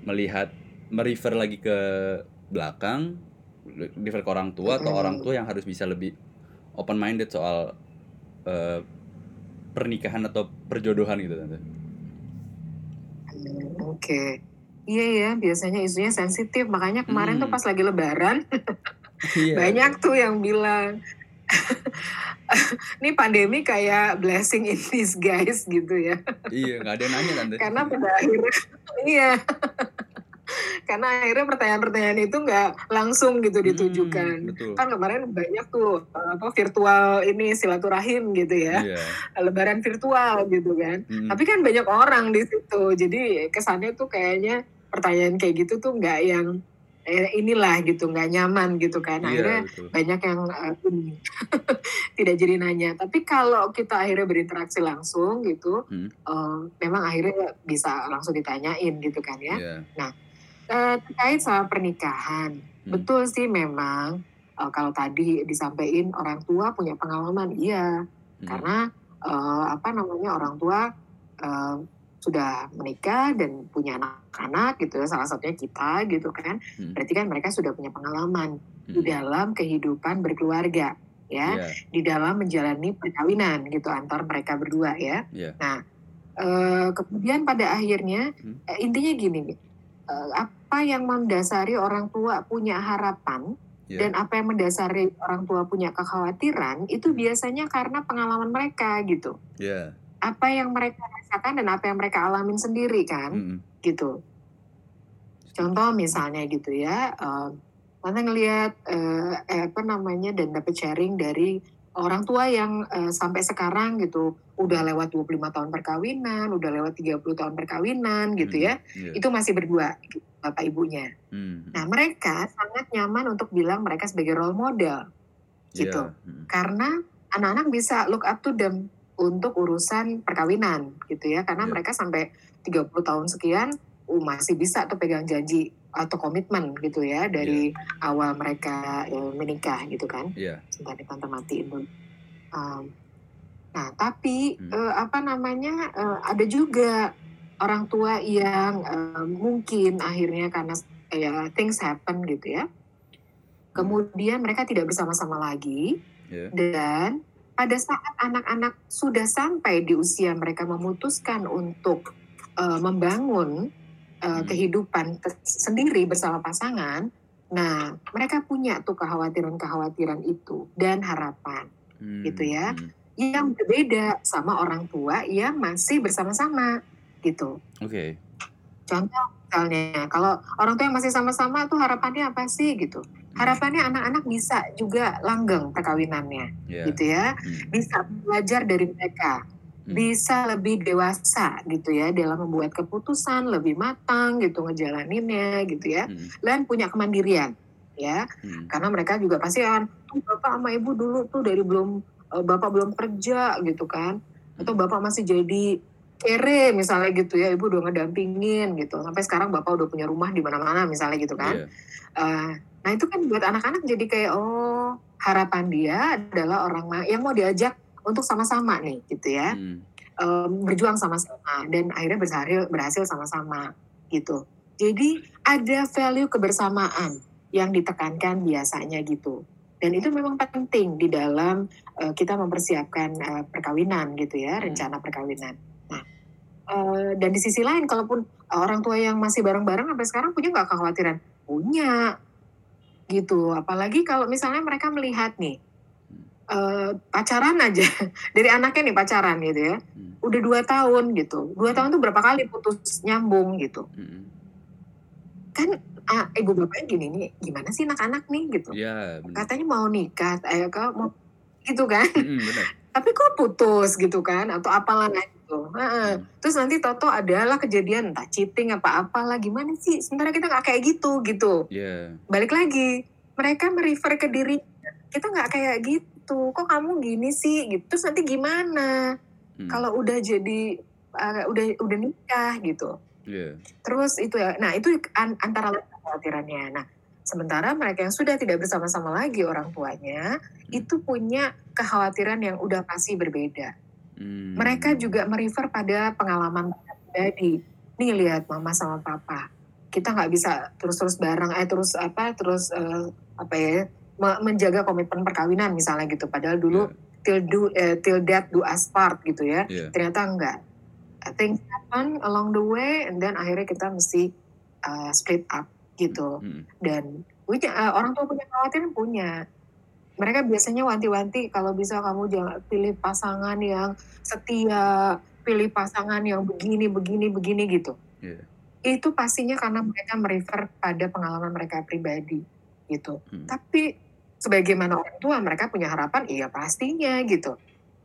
melihat merefer lagi ke belakang, refer ke orang tua atau orang tua yang harus bisa lebih open minded soal eh, pernikahan atau perjodohan gitu tante? Oke. Iya ya, biasanya isunya sensitif. Makanya kemarin tuh Hmm. pas lagi lebaran, Iya. banyak tuh yang bilang, ini pandemi kayak blessing in disguise gitu ya. Iya, nggak ada yang nanya tante. Karena pada akhirnya, iya. Karena akhirnya pertanyaan-pertanyaan itu nggak langsung gitu Hmm, ditujukan. betul. Kan kemarin banyak tuh eh, apa virtual ini silaturahim gitu ya. Iya. Lebaran virtual gitu kan. Mm, Tapi kan banyak orang di situ. Jadi kesannya tuh kayaknya pertanyaan kayak gitu tuh nggak yang eh, inilah gitu, nggak nyaman gitu kan. Akhirnya Iya, betul. banyak yang ini, tidak jadi nanya. Tapi kalau kita akhirnya berinteraksi langsung gitu, Hmm. eh, memang akhirnya bisa langsung ditanyain gitu kan ya. Iya. Eh, terkait sama pernikahan, Hmm. betul sih memang eh, kalau tadi disampaikan orang tua punya pengalaman, iya Hmm. karena eh, apa namanya orang tua eh, sudah menikah dan punya anak-anak gitu ya salah satunya kita gitu kan Hmm. berarti kan mereka sudah punya pengalaman di Hmm. dalam kehidupan berkeluarga ya Iya. di dalam menjalani perkawinan gitu antar mereka berdua ya Iya. nah eh, kemudian pada akhirnya Hmm. intinya gini nih eh, apa yang mendasari orang tua punya harapan Iya. dan apa yang mendasari orang tua punya kekhawatiran itu biasanya karena pengalaman mereka gitu. Iya. Apa yang mereka rasakan dan apa yang mereka alamin sendiri kan Mm-mm. gitu. Contoh misalnya gitu ya, eh, Tante ngelihat eh, apa namanya dan dapat sharing dari orang tua yang eh, sampai sekarang gitu udah lewat 25 tahun perkawinan, udah lewat 30 tahun perkawinan gitu ya. Iya. Itu masih berdua gitu, bapak ibunya. Hmm. Nah, mereka sangat nyaman untuk bilang mereka sebagai role model gitu. Iya. Mm. karena anak-anak bisa look up to them untuk urusan perkawinan gitu ya karena Iya. mereka sampai 30 tahun sekian uh, masih bisa tuh pegang janji atau komitmen gitu ya dari awal mereka eh, menikah gitu kan Iya. sebentar nih, tante matiin dulu Um, nah tapi Hmm. eh, apa namanya eh, ada juga orang tua yang eh, mungkin akhirnya karena ya things happen gitu ya kemudian mereka tidak bersama-sama lagi Iya. dan pada saat anak-anak sudah sampai di usia mereka memutuskan untuk eh, membangun Hmm. kehidupan sendiri bersama pasangan, nah mereka punya tuh kekhawatiran-kekhawatiran itu dan harapan Hmm. Gitu ya. Hmm. yang berbeda sama orang tua yang masih bersama-sama gitu. Oke. Contoh misalnya kalau orang tua yang masih sama-sama tuh harapannya apa sih gitu? Harapannya anak-anak bisa juga langgeng perkawinannya Iya. gitu ya Hmm. bisa belajar dari mereka, Hmm. Bisa lebih dewasa gitu ya dalam membuat keputusan lebih matang gitu ngejalaninnya gitu ya, Hmm. dan punya kemandirian ya, Hmm. karena mereka juga pasti akan "Tuh, bapak sama ibu dulu tuh dari belum eh, bapak belum kerja gitu kan, atau bapak masih jadi kere misalnya gitu ya, ibu udah ngedampingin gitu, sampai sekarang bapak udah punya rumah di mana-mana misalnya gitu kan. Iya. Eh, nah itu kan buat anak-anak jadi kayak oh harapan dia adalah orang yang mau diajak untuk sama-sama nih gitu ya. Hmm. em, berjuang sama-sama dan akhirnya berhasil berhasil sama-sama gitu. Jadi ada value kebersamaan yang ditekankan biasanya gitu. Dan itu memang penting di dalam eh, kita mempersiapkan eh, perkawinan gitu ya Hmm. rencana perkawinan. Nah eh, dan di sisi lain kalaupun orang tua yang masih bareng-bareng sampai sekarang punya nggak kekhawatiran? Punya gitu. Apalagi kalau misalnya mereka melihat nih eh, pacaran aja dari anaknya nih pacaran gitu ya Hmm. udah dua tahun gitu dua tahun tuh berapa kali putus nyambung gitu Hmm. kan ah, ibu bapaknya gini nih gimana sih anak-anak nih gitu benar. katanya mau nikah eh kau mau gitu kan Hmm, benar. tapi kok putus gitu kan atau apalah gitu Heeh. Hmm. terus nanti toto adalah kejadian entah cheating apa apalah gimana sih sementara kita nggak kayak gitu gitu Iya. balik lagi mereka merefer ke diri kita nggak kayak gitu kok kamu gini sih gitu terus nanti gimana Hmm. kalau udah jadi uh, udah udah nikah gitu Iya. terus itu ya nah itu an- antara lain kekhawatirannya nah Sementara mereka yang sudah tidak bersama-sama lagi orang tuanya itu punya kekhawatiran yang udah pasti berbeda. Hmm. Mereka juga merefer pada pengalaman pribadi. Nih lihat mama sama papa, kita nggak bisa terus-terus bareng, eh terus apa, terus eh, apa ya, menjaga komitmen perkawinan misalnya gitu. Padahal dulu till do eh, till death do us part gitu ya. Iya. Ternyata enggak. Things happen along the way, and then akhirnya kita mesti uh, split up gitu Hmm. dan punya uh, orang tua punya kekhawatiran punya mereka biasanya wanti-wanti kalau bisa kamu jangan pilih pasangan yang setia pilih pasangan yang begini begini begini gitu Iya. itu pastinya karena mereka merefer pada pengalaman mereka pribadi gitu Hmm. tapi sebagaimana orang tua mereka punya harapan iya pastinya gitu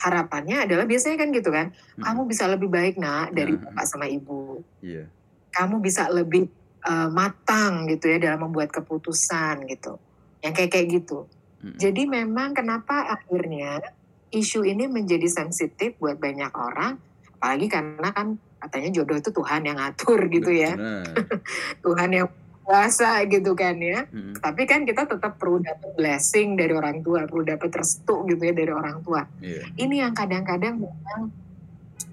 harapannya adalah biasanya kan gitu kan Hmm. kamu bisa lebih baik nak dari Nah. bapak sama ibu Iya. kamu bisa lebih uh, matang gitu ya dalam membuat keputusan gitu. Yang kayak kayak gitu. Hmm. Jadi memang kenapa akhirnya isu ini menjadi sensitif buat banyak orang, apalagi karena kan katanya jodoh itu Tuhan yang ngatur gitu ya. Tuhan yang kuasa gitu kan ya. Hmm. Tapi kan kita tetap perlu dapat blessing dari orang tua, perlu dapat restu gitu ya dari orang tua. Iya. Ini yang kadang-kadang memang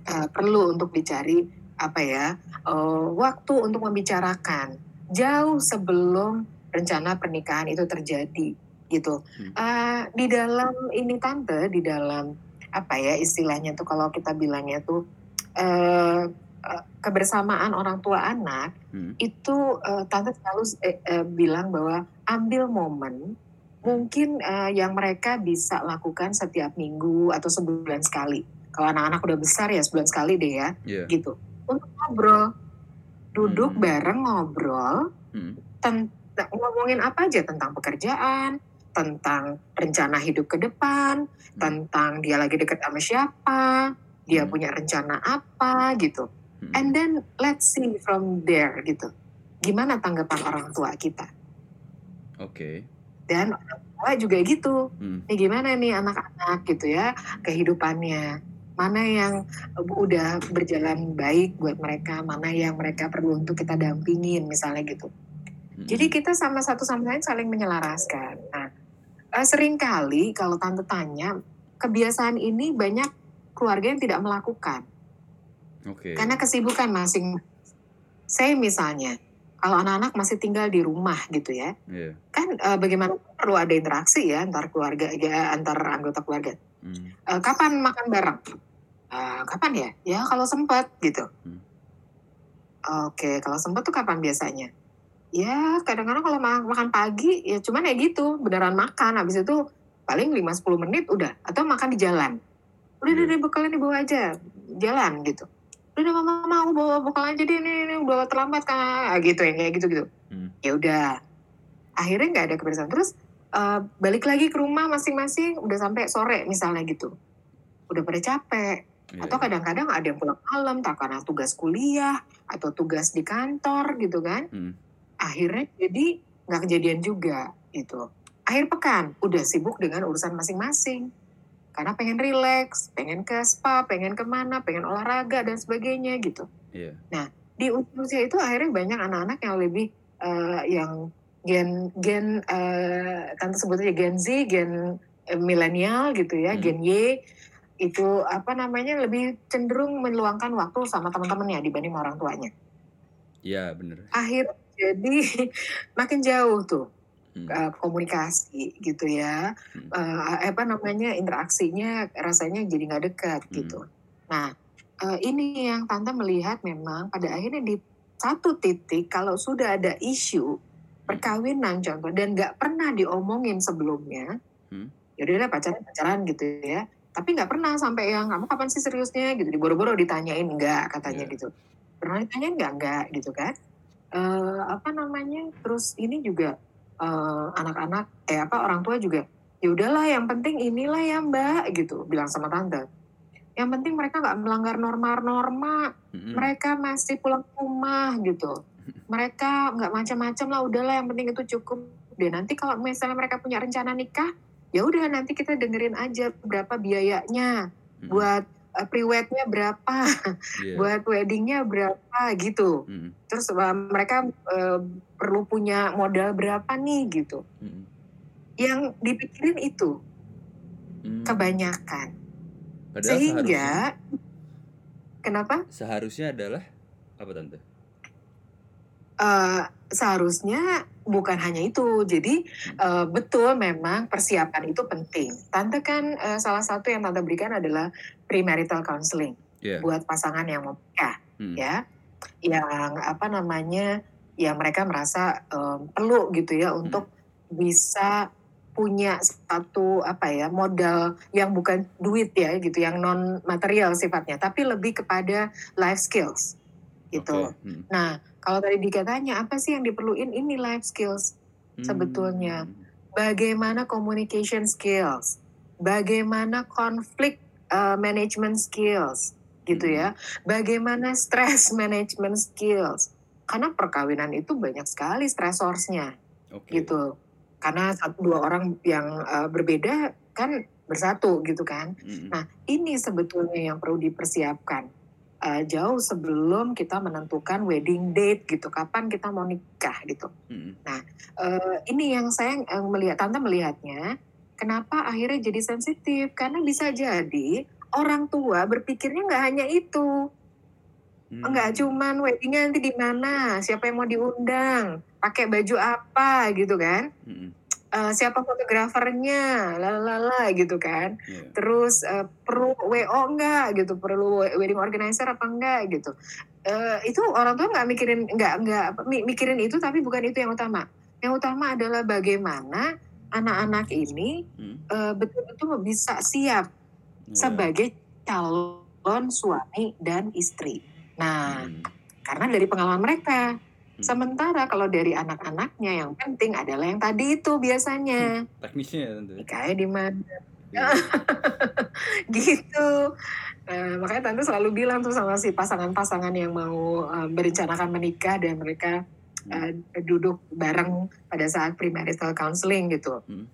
uh, perlu untuk dicari apa ya uh, waktu untuk membicarakan jauh sebelum rencana pernikahan itu terjadi gitu. Hmm. Uh, di dalam ini tante di dalam apa ya istilahnya tuh kalau kita bilangnya tuh uh, uh, kebersamaan orang tua anak Hmm. itu uh, tante selalu eh, eh, bilang bahwa ambil momen mungkin uh, yang mereka bisa lakukan setiap minggu atau sebulan sekali. Kalau anak-anak udah besar ya sebulan sekali deh ya, Iya. gitu. Untuk ngobrol, duduk Hmm. bareng ngobrol, Hmm. tentang ngomongin apa aja tentang pekerjaan, tentang rencana hidup ke depan, tentang dia lagi deket sama siapa, dia Hmm. punya rencana apa gitu. Hmm. And then let's see from there gitu. Gimana tanggapan orang tua kita? Oke. Dan orang tua juga gitu. Hmm. Ini gimana nih anak-anak gitu ya kehidupannya. Mana yang udah berjalan baik buat mereka, mana yang mereka perlu untuk kita dampingin misalnya gitu. Hmm. Jadi kita sama satu sama lain saling menyelaraskan. Nah, eh, sering kali kalau tante tanya, kebiasaan ini banyak keluarga yang tidak melakukan. Oke. Karena kesibukan masing Saya misalnya, kalau anak-anak masih tinggal di rumah gitu ya, Iya. kan eh, bagaimana perlu ada interaksi ya antar keluarga, ya, antar anggota keluarga. Hmm. Eh, kapan makan bareng? Eh, kapan ya? Ya kalau sempat gitu. Hmm. Oke, kalau sempat tuh kapan biasanya? Ya kadang-kadang kalau ma- makan pagi ya cuman ya gitu, beneran makan. Habis itu paling 5-10 menit udah. Atau makan di jalan. Udah, udah, udah bekalnya dibawa aja. Jalan gitu. Udah, mama, aku bawa bekal aja deh, nih, nih, udah terlambat kan. Gitu ya, kayak gitu-gitu. Hmm. Ya udah. Akhirnya nggak ada kebiasaan. Terus eh, balik lagi ke rumah masing-masing udah sampai sore misalnya gitu. Udah pada capek. Iya. Atau kadang-kadang ada yang pulang malam, tak karena tugas kuliah atau tugas di kantor gitu kan. Hmm. Akhirnya jadi nggak kejadian juga gitu. Akhir pekan udah sibuk dengan urusan masing-masing. Karena pengen relax, pengen ke spa, pengen ke mana, pengen olahraga dan sebagainya gitu. Iya. Di usia itu akhirnya banyak anak-anak yang lebih eh, yang gen gen eh, tante sebutnya Gen Z, gen eh, milenial gitu ya, Hmm. Gen Y itu apa namanya lebih cenderung meluangkan waktu sama teman-temannya dibanding orang tuanya. Iya, bener. Akhir jadi makin jauh tuh Hmm. eh, komunikasi gitu ya, Hmm. Eh, apa namanya interaksinya rasanya jadi nggak dekat Hmm. gitu. Nah eh, ini yang tante melihat memang pada akhirnya di satu titik kalau sudah ada isu perkawinan contoh dan nggak pernah diomongin sebelumnya, Hmm. ya udah deh, pacaran pacaran gitu ya. Tapi nggak pernah sampai yang kamu kapan sih seriusnya gitu, diboro-boro ditanyain enggak katanya Iya. gitu. Pernah ditanyain enggak enggak gitu kan? Eh, apa namanya? Terus ini juga eh, anak-anak eh apa orang tua juga ya udahlah yang penting inilah ya mbak gitu bilang sama tante. Yang penting mereka nggak melanggar norma-norma, mereka masih pulang ke rumah gitu. Mereka nggak macam-macam lah, udahlah yang penting itu cukup. Dan nanti kalau misalnya mereka punya rencana nikah, ya udah nanti kita dengerin aja berapa biayanya buat uh, pre-wednya berapa, Iya. buat weddingnya berapa gitu. Mhm. Terus uh, mereka uh, perlu punya modal berapa nih gitu. Mhm. Yang dipikirin itu Hmm. kebanyakan. Padahal Sehingga seharusnya kenapa? seharusnya adalah apa tante? Eh, seharusnya bukan hanya itu. Jadi eh, betul memang persiapan itu penting. Tante kan eh, salah satu yang tante berikan adalah premarital counseling Iya. buat pasangan yang mau menikah, Mhm. ya, yang apa namanya, ya mereka merasa eh, perlu gitu ya untuk bisa punya satu apa ya modal yang bukan duit ya gitu, yang non material sifatnya, tapi lebih kepada life skills gitu. Oke. Mhm. Nah, kalau tadi dikatanya apa sih yang diperluin ini life skills. Sebetulnya. Hmm. Bagaimana communication skills, bagaimana konflik uh, management skills gitu ya. Bagaimana stress management skills. Karena perkawinan itu banyak sekali stresorsnya Oke. gitu. Karena satu dua orang yang uh, berbeda kan bersatu gitu kan. Mhm. Nah, ini sebetulnya yang perlu dipersiapkan Uh, jauh sebelum kita menentukan wedding date gitu, kapan kita mau nikah gitu. Mhm. Uh, ini yang saya uh, melihat, tante melihatnya, kenapa akhirnya jadi sensitif? Karena bisa jadi orang tua berpikirnya nggak hanya itu, Hmm. nggak cuman weddingnya nanti di mana, siapa yang mau diundang, pakai baju apa gitu kan, Mhm. Uh, siapa fotografernya, lalala gitu kan. Iya. terus eh, perlu WO enggak gitu perlu wedding organizer apa enggak gitu Eh, itu orang tua nggak mikirin nggak nggak mi- mikirin itu tapi bukan itu yang utama yang utama adalah bagaimana anak-anak ini Mhm. eh, betul-betul bisa siap Iya. sebagai calon suami dan istri nah Mhm. karena dari pengalaman mereka Hmm. Sementara kalau dari anak-anaknya yang penting adalah yang tadi itu biasanya teknisnya ya tante. nikahnya di mana Iya. gitu. Nah, makanya tante selalu bilang tuh sama si pasangan-pasangan yang mau uh, berencanakan menikah dan mereka uh, duduk bareng pada saat premarital counseling gitu. Hmm.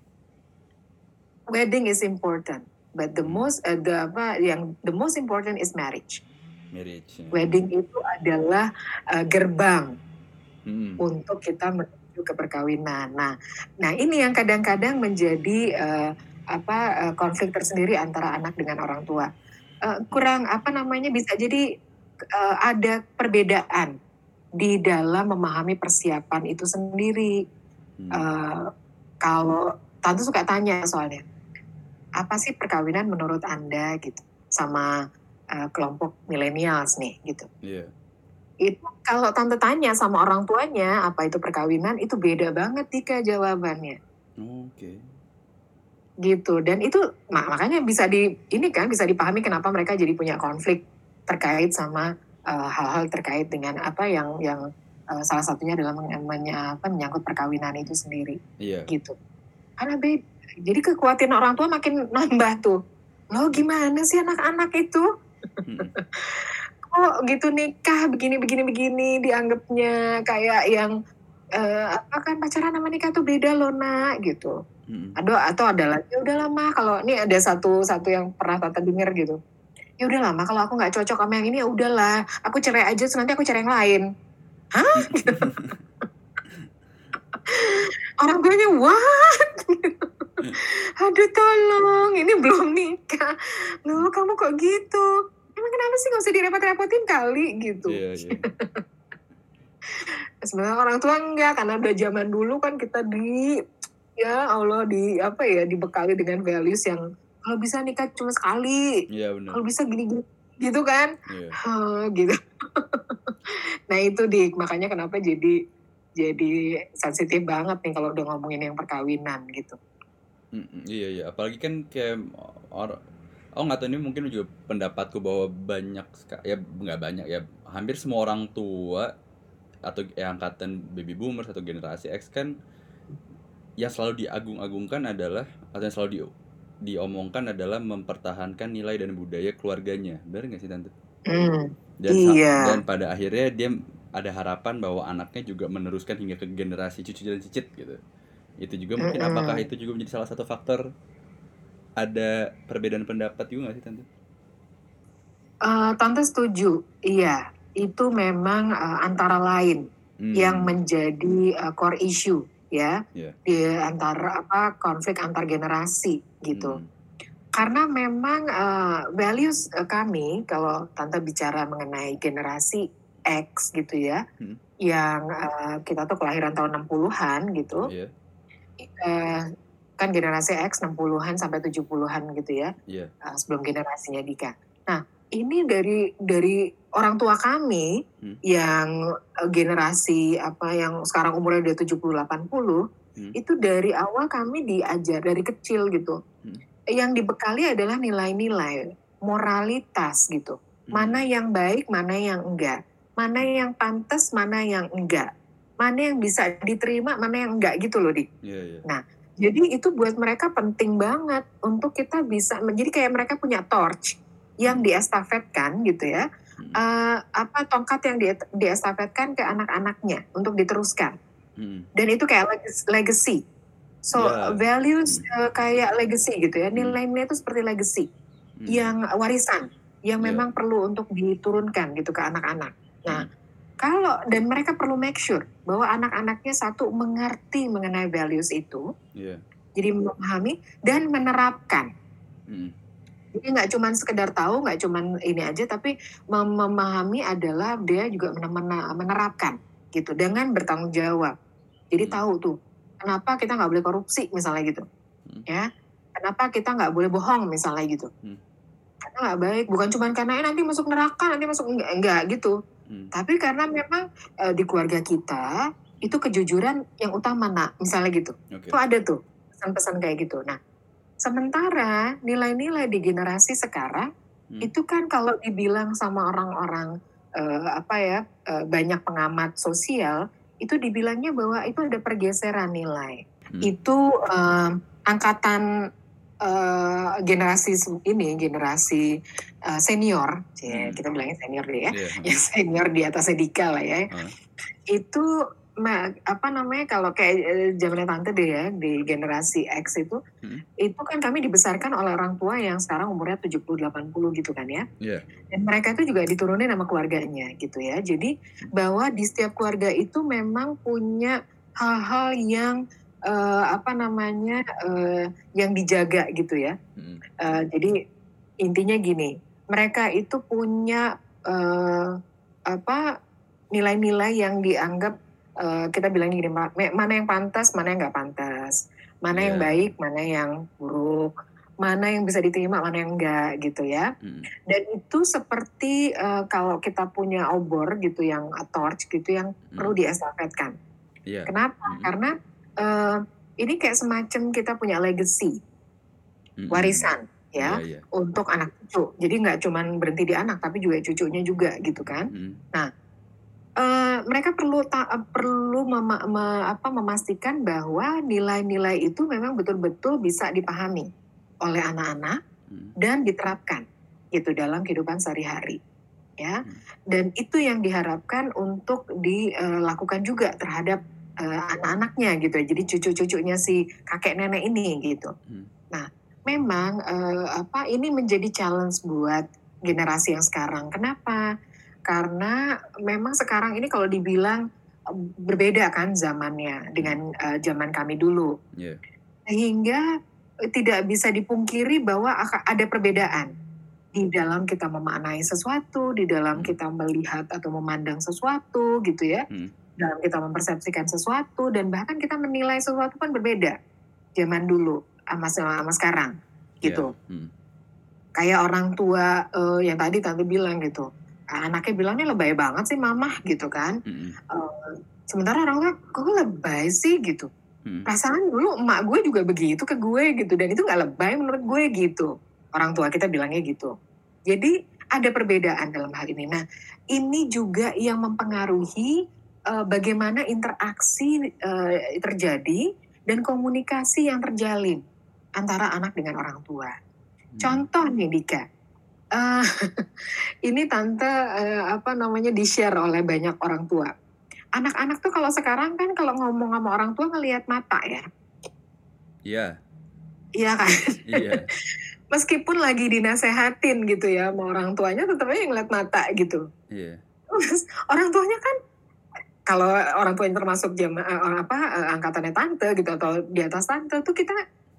Wedding is important, but the most uh, the apa yang the most important is marriage. Marriage. ya. Wedding itu adalah uh, gerbang Mhm. untuk kita menuju ke perkawinan. Nah, nah ini yang kadang-kadang menjadi eh, apa eh, konflik tersendiri antara anak dengan orang tua. Eh, kurang apa namanya bisa jadi eh, ada perbedaan di dalam memahami persiapan itu sendiri. Hmm. Eh, kalau tante suka tanya soalnya, apa sih perkawinan menurut anda gitu sama eh, kelompok milenials nih gitu Iya. Itu kalau tante tanya sama orang tuanya apa itu perkawinan itu beda banget Dika jawabannya Oke. gitu dan itu mak- makanya bisa di ini kan bisa dipahami kenapa mereka jadi punya konflik terkait sama eh, hal-hal terkait dengan apa yang yang eh, salah satunya adalah men- apa, menyangkut perkawinan itu sendiri Iya. gitu karena beda jadi kekhawatiran orang tua makin nambah tuh lo gimana sih anak-anak itu Mhm. kok gitu nikah begini begini begini dianggapnya kayak yang eh, apa kan pacaran sama nikah tuh beda loh nak gitu. Mhm. atau atau ada lagi ya udah lama kalau ini ada satu satu yang pernah tante denger gitu. Ya udah lama kalau aku nggak cocok sama yang ini ya udahlah aku cerai aja terus nanti aku cerai yang lain. Hah? Gitu. orang tuanya what? Aduh tolong ini belum nikah. Loh kamu kok gitu emang kenapa sih nggak usah direpot-repotin kali? Gitu. Iya, iya. sebenarnya orang tua enggak karena udah zaman dulu kan kita di ya Allah di apa ya dibekali dengan values yang kalau bisa nikah cuma sekali. Iya benar. kalau bisa gini-gini gitu kan? Iya. Hah, gitu. Nah itu di makanya kenapa jadi jadi sensitif banget nih kalau udah ngomongin yang perkawinan gitu. Mm, iya iya. Apalagi kan kayak orang oh nggak tahu ini mungkin juga pendapatku bahwa banyak ya nggak banyak ya hampir semua orang tua atau ya angkatan baby boomers atau generasi X kan yang selalu diagung-agungkan adalah atau yang selalu di, diomongkan adalah mempertahankan nilai dan budaya keluarganya benar nggak sih tante Hmm, dan Iya. dan pada akhirnya dia ada harapan bahwa anaknya juga meneruskan hingga ke generasi cucu dan cicit gitu itu juga mungkin Mm-mm. apakah itu juga menjadi salah satu faktor ada perbedaan pendapat juga nggak sih tante Uh, tante setuju, iya itu memang uh, antara lain hmm. yang menjadi uh, core issue ya yeah. di antara apa konflik antar generasi gitu. Hmm. Karena memang uh, values uh, kami kalau tante bicara mengenai generasi X gitu ya, hmm. yang uh, kita tuh kelahiran tahun 60-an gitu. Yeah. Uh, kan generasi X 60-an sampai 70-an gitu ya. Yeah. Uh, sebelum generasinya Dika. Nah, ini dari dari orang tua kami hmm. yang uh, generasi apa yang sekarang umurnya udah 70 80 hmm. itu dari awal kami diajar dari kecil gitu. Hmm. Yang dibekali adalah nilai-nilai, moralitas gitu. Hmm. Mana yang baik, mana yang enggak. Mana yang pantas, mana yang enggak. Mana yang bisa diterima, mana yang enggak gitu loh, Dik. Yeah, yeah. Nah, jadi itu buat mereka penting banget untuk kita bisa menjadi kayak mereka punya torch yang diestafetkan gitu ya. Hmm. Uh, apa tongkat yang di, diestafetkan ke anak-anaknya untuk diteruskan. Hmm. Dan itu kayak legacy. So yeah. values uh, kayak legacy gitu ya. Hmm. Nilai-nilai itu seperti legacy hmm. yang warisan yang yeah. memang perlu untuk diturunkan gitu ke anak-anak. Nah, hmm kalau dan mereka perlu make sure bahwa anak-anaknya satu mengerti mengenai values itu, yeah. jadi memahami dan menerapkan. Mm. Jadi nggak cuma sekedar tahu, nggak cuma ini aja, tapi mem memahami adalah dia juga menerapkan gitu dengan bertanggung jawab. Jadi mm. tahu tuh kenapa kita nggak boleh korupsi misalnya gitu, mm. ya. Kenapa kita nggak boleh bohong misalnya gitu. Mm. Karena nggak baik, bukan cuma karena eh, nanti masuk neraka, nanti masuk enggak, enggak gitu Hmm. Tapi karena memang uh, di keluarga kita itu kejujuran yang utama nak, misalnya gitu. Okay. Itu ada tuh pesan-pesan kayak gitu. Nah, sementara nilai-nilai di generasi sekarang hmm. itu kan kalau dibilang sama orang-orang uh, apa ya uh, banyak pengamat sosial itu dibilangnya bahwa itu ada pergeseran nilai. Hmm. Itu uh, angkatan uh, generasi ini generasi uh, senior, hmm. kita bilangnya senior deh ya, yeah. yang senior di atas Dika lah ya, uh. itu apa namanya kalau kayak uh, zamannya tante deh ya di generasi X itu, hmm. itu kan kami dibesarkan oleh orang tua yang sekarang umurnya 70-80 gitu kan ya, yeah. dan mereka itu juga diturunin sama keluarganya gitu ya, jadi bahwa di setiap keluarga itu memang punya hal-hal yang uh, apa namanya uh, yang dijaga gitu ya. Hmm. Uh, jadi intinya gini, mereka itu punya uh, apa nilai-nilai yang dianggap uh, kita bilang gini, mana yang pantas, mana yang nggak pantas, mana yeah. yang iya. baik, mana yang buruk, mana yang bisa diterima, mana yang enggak gitu ya. Hmm. Dan itu seperti uh, kalau kita punya obor gitu yang torch gitu yang hmm. perlu diestafetkan. Yeah. Kenapa? Hmm. Karena uh, ini kayak semacam kita punya legacy, warisan ya yeah, yeah. untuk anak cucu. Jadi nggak cuma berhenti di anak, tapi juga cucunya juga gitu kan. Mm. Nah, uh, mereka perlu ta perlu mem me apa, memastikan bahwa nilai-nilai itu memang betul-betul bisa dipahami oleh anak-anak mm. dan diterapkan gitu dalam kehidupan sehari-hari ya. Mm. Dan itu yang diharapkan untuk dilakukan juga terhadap uh, anak-anaknya gitu jadi cucu-cucunya si kakek nenek ini gitu hmm. nah memang uh, apa ini menjadi challenge buat generasi yang sekarang kenapa karena memang sekarang ini kalau dibilang uh, berbeda kan zamannya dengan uh, zaman kami dulu yeah. sehingga tidak bisa dipungkiri bahwa ada perbedaan di dalam kita memaknai sesuatu, di dalam hmm. kita melihat atau memandang sesuatu gitu ya. Hmm dalam kita mempersepsikan sesuatu dan bahkan kita menilai sesuatu pun berbeda zaman dulu sama sama sekarang gitu. Yeah. Hmm. Kayak orang tua uh, yang tadi tante bilang gitu, anaknya bilangnya lebay banget sih mamah gitu kan. Hmm. Uh, sementara orang tua kok lebay sih gitu. Hmm. Perasaan dulu emak gue juga begitu ke gue gitu dan itu nggak lebay menurut gue gitu. Orang tua kita bilangnya gitu. Jadi ada perbedaan dalam hal ini. Nah, ini juga yang mempengaruhi uh, bagaimana interaksi uh, terjadi dan komunikasi yang terjalin antara anak dengan orang tua. Hmm. Contoh nih Dika, uh, ini tante uh, apa namanya di share oleh banyak orang tua. Anak-anak tuh kalau sekarang kan kalau ngomong sama orang tua ngelihat mata ya. Iya. Iya kan. Iya. meskipun lagi dinasehatin gitu ya sama orang tuanya tetap aja ngeliat mata gitu. Iya. Terus orang tuanya kan kalau orang tuanya termasuk jam eh, apa angkatannya tante gitu atau di atas tante tuh kita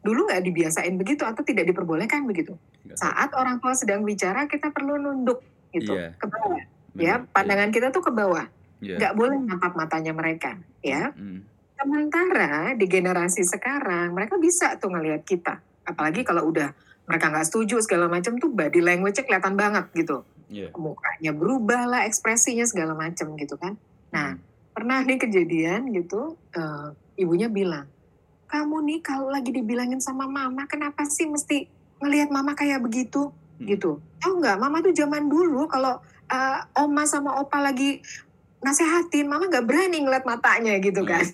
dulu nggak dibiasain begitu atau tidak diperbolehkan begitu. Nggak Saat orang tua sedang bicara kita perlu nunduk gitu Iya. ke bawah bener. ya pandangan kita tuh ke bawah Iya. nggak boleh natap matanya mereka ya Mm. sementara di generasi sekarang mereka bisa tuh ngelihat kita apalagi kalau udah mereka nggak setuju segala macam tuh body language kelihatan banget gitu Iya. mukanya berubah lah ekspresinya segala macam gitu kan nah pernah nih kejadian gitu eh, ibunya bilang kamu nih kalau lagi dibilangin sama mama kenapa sih mesti ngelihat mama kayak begitu? Hmm. gitu. Tahu nggak? Mama tuh zaman dulu kalau eh, oma sama opa lagi nasehatin mama nggak berani ngeliat matanya gitu kan.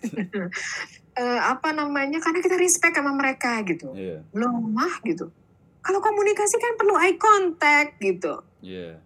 Eh, apa namanya? Karena kita respect sama mereka gitu. Iya. belum mah gitu. Kalau komunikasi kan perlu eye contact gitu. Iya.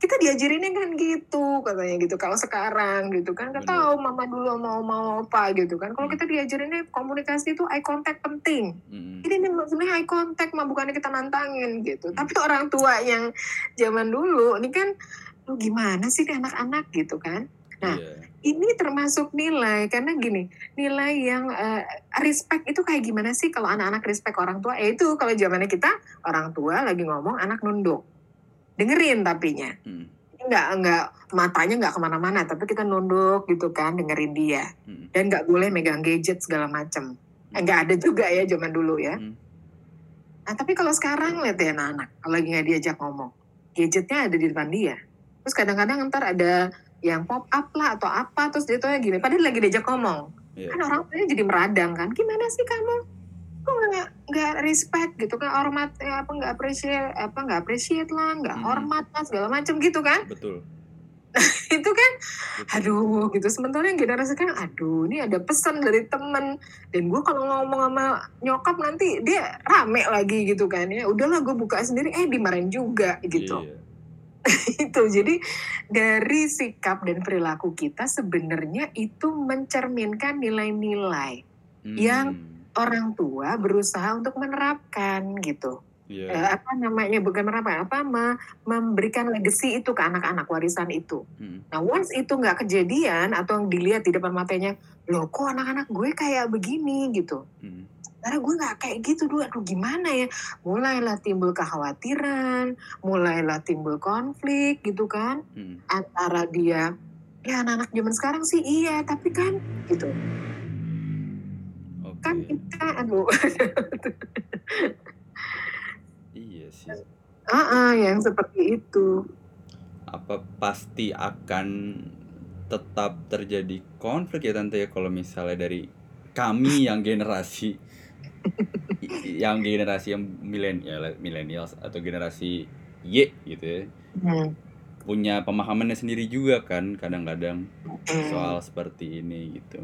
Kita diajarinnya kan gitu katanya gitu. Kalau sekarang gitu kan nggak tahu mama dulu mau mau apa gitu kan. Kalau Hmm. kita diajarinnya komunikasi itu eye contact penting. Mm-mm. ini nih maksudnya eye contact mah bukannya kita nantangin gitu. Hmm. tapi orang tua yang zaman dulu ini kan lu gimana sih nih anak-anak? gitu kan. Nah, Iya. ini termasuk nilai karena gini nilai yang eh, respect itu kayak gimana sih kalau anak-anak respect orang tua? Ya itu kalau zamannya kita orang tua lagi ngomong anak nunduk dengerin tapinya Mm. nggak nggak matanya nggak ke mana-mana tapi kita nunduk gitu kan dengerin dia Mm. dan nggak boleh megang gadget segala macem Eh, nggak ada juga ya zaman dulu ya Mm. nah tapi kalau sekarang lihat ya anak-anak kalau lagi nggak diajak ngomong gadgetnya ada di depan dia terus kadang-kadang ntar ada yang pop up lah atau apa terus dia tuh gini padahal lagi diajak ngomong Iya. kan orang tuanya jadi meradang kan gimana sih kamu kok nggak nggak respect gitu kan hormat eh, apa nggak appreciate apa nggak appreciate lah nggak Hmm. hormat lah segala macam gitu kan Betul. itu kan Betul. aduh gitu sementara yang generasi sekarang aduh ini ada pesan dari temen dan gue kalau ngomong sama nyokap nanti dia rame lagi gitu kan ya udahlah gue buka sendiri eh dimarahin juga gitu Iya. itu jadi dari sikap dan perilaku kita sebenarnya itu mencerminkan nilai-nilai Mm. Yang- orang tua berusaha untuk menerapkan gitu Iya. Eh, apa namanya bukan menerapkan apa me- memberikan legacy itu ke anak-anak warisan itu Mm. nah once itu nggak kejadian atau yang dilihat di depan matanya loh kok anak-anak gue kayak begini gitu Mm. karena gue nggak kayak gitu dulu aduh gimana ya mulailah timbul kekhawatiran mulailah timbul konflik gitu kan Mm. antara dia ya anak-anak zaman sekarang sih iya tapi kan gitu. Kan kita aduh. Iya sih. ah ah, yang seperti itu. Apa pasti akan tetap terjadi konflik ya tante ya kalau misalnya dari kami yang generasi yang generasi yang milenial millennials atau generasi Y gitu ya. Hmm, punya pemahamannya sendiri juga kan kadang-kadang hmm, soal seperti ini gitu.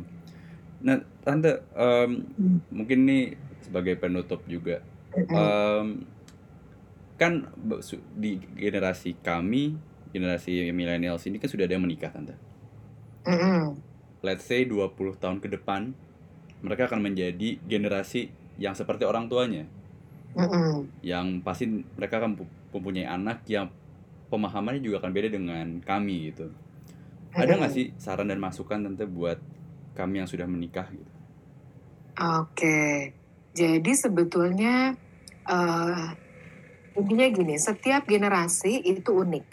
Nah, tante em, Hmm. mungkin nih sebagai penutup juga, hmm, kan be- su- di generasi kami, generasi millennials ini kan sudah ada yang menikah tante. hmm, hmm. Let's say 20 tahun ke depan mereka akan menjadi generasi yang seperti orang tuanya, Hmm, hmm. yang pasti mereka akan pu- mempunyai anak yang pemahamannya juga akan beda dengan kami gitu. Ada nggak sih saran dan masukan tante buat kami yang sudah menikah gitu? Oke, jadi sebetulnya eh intinya gini, setiap generasi itu unik,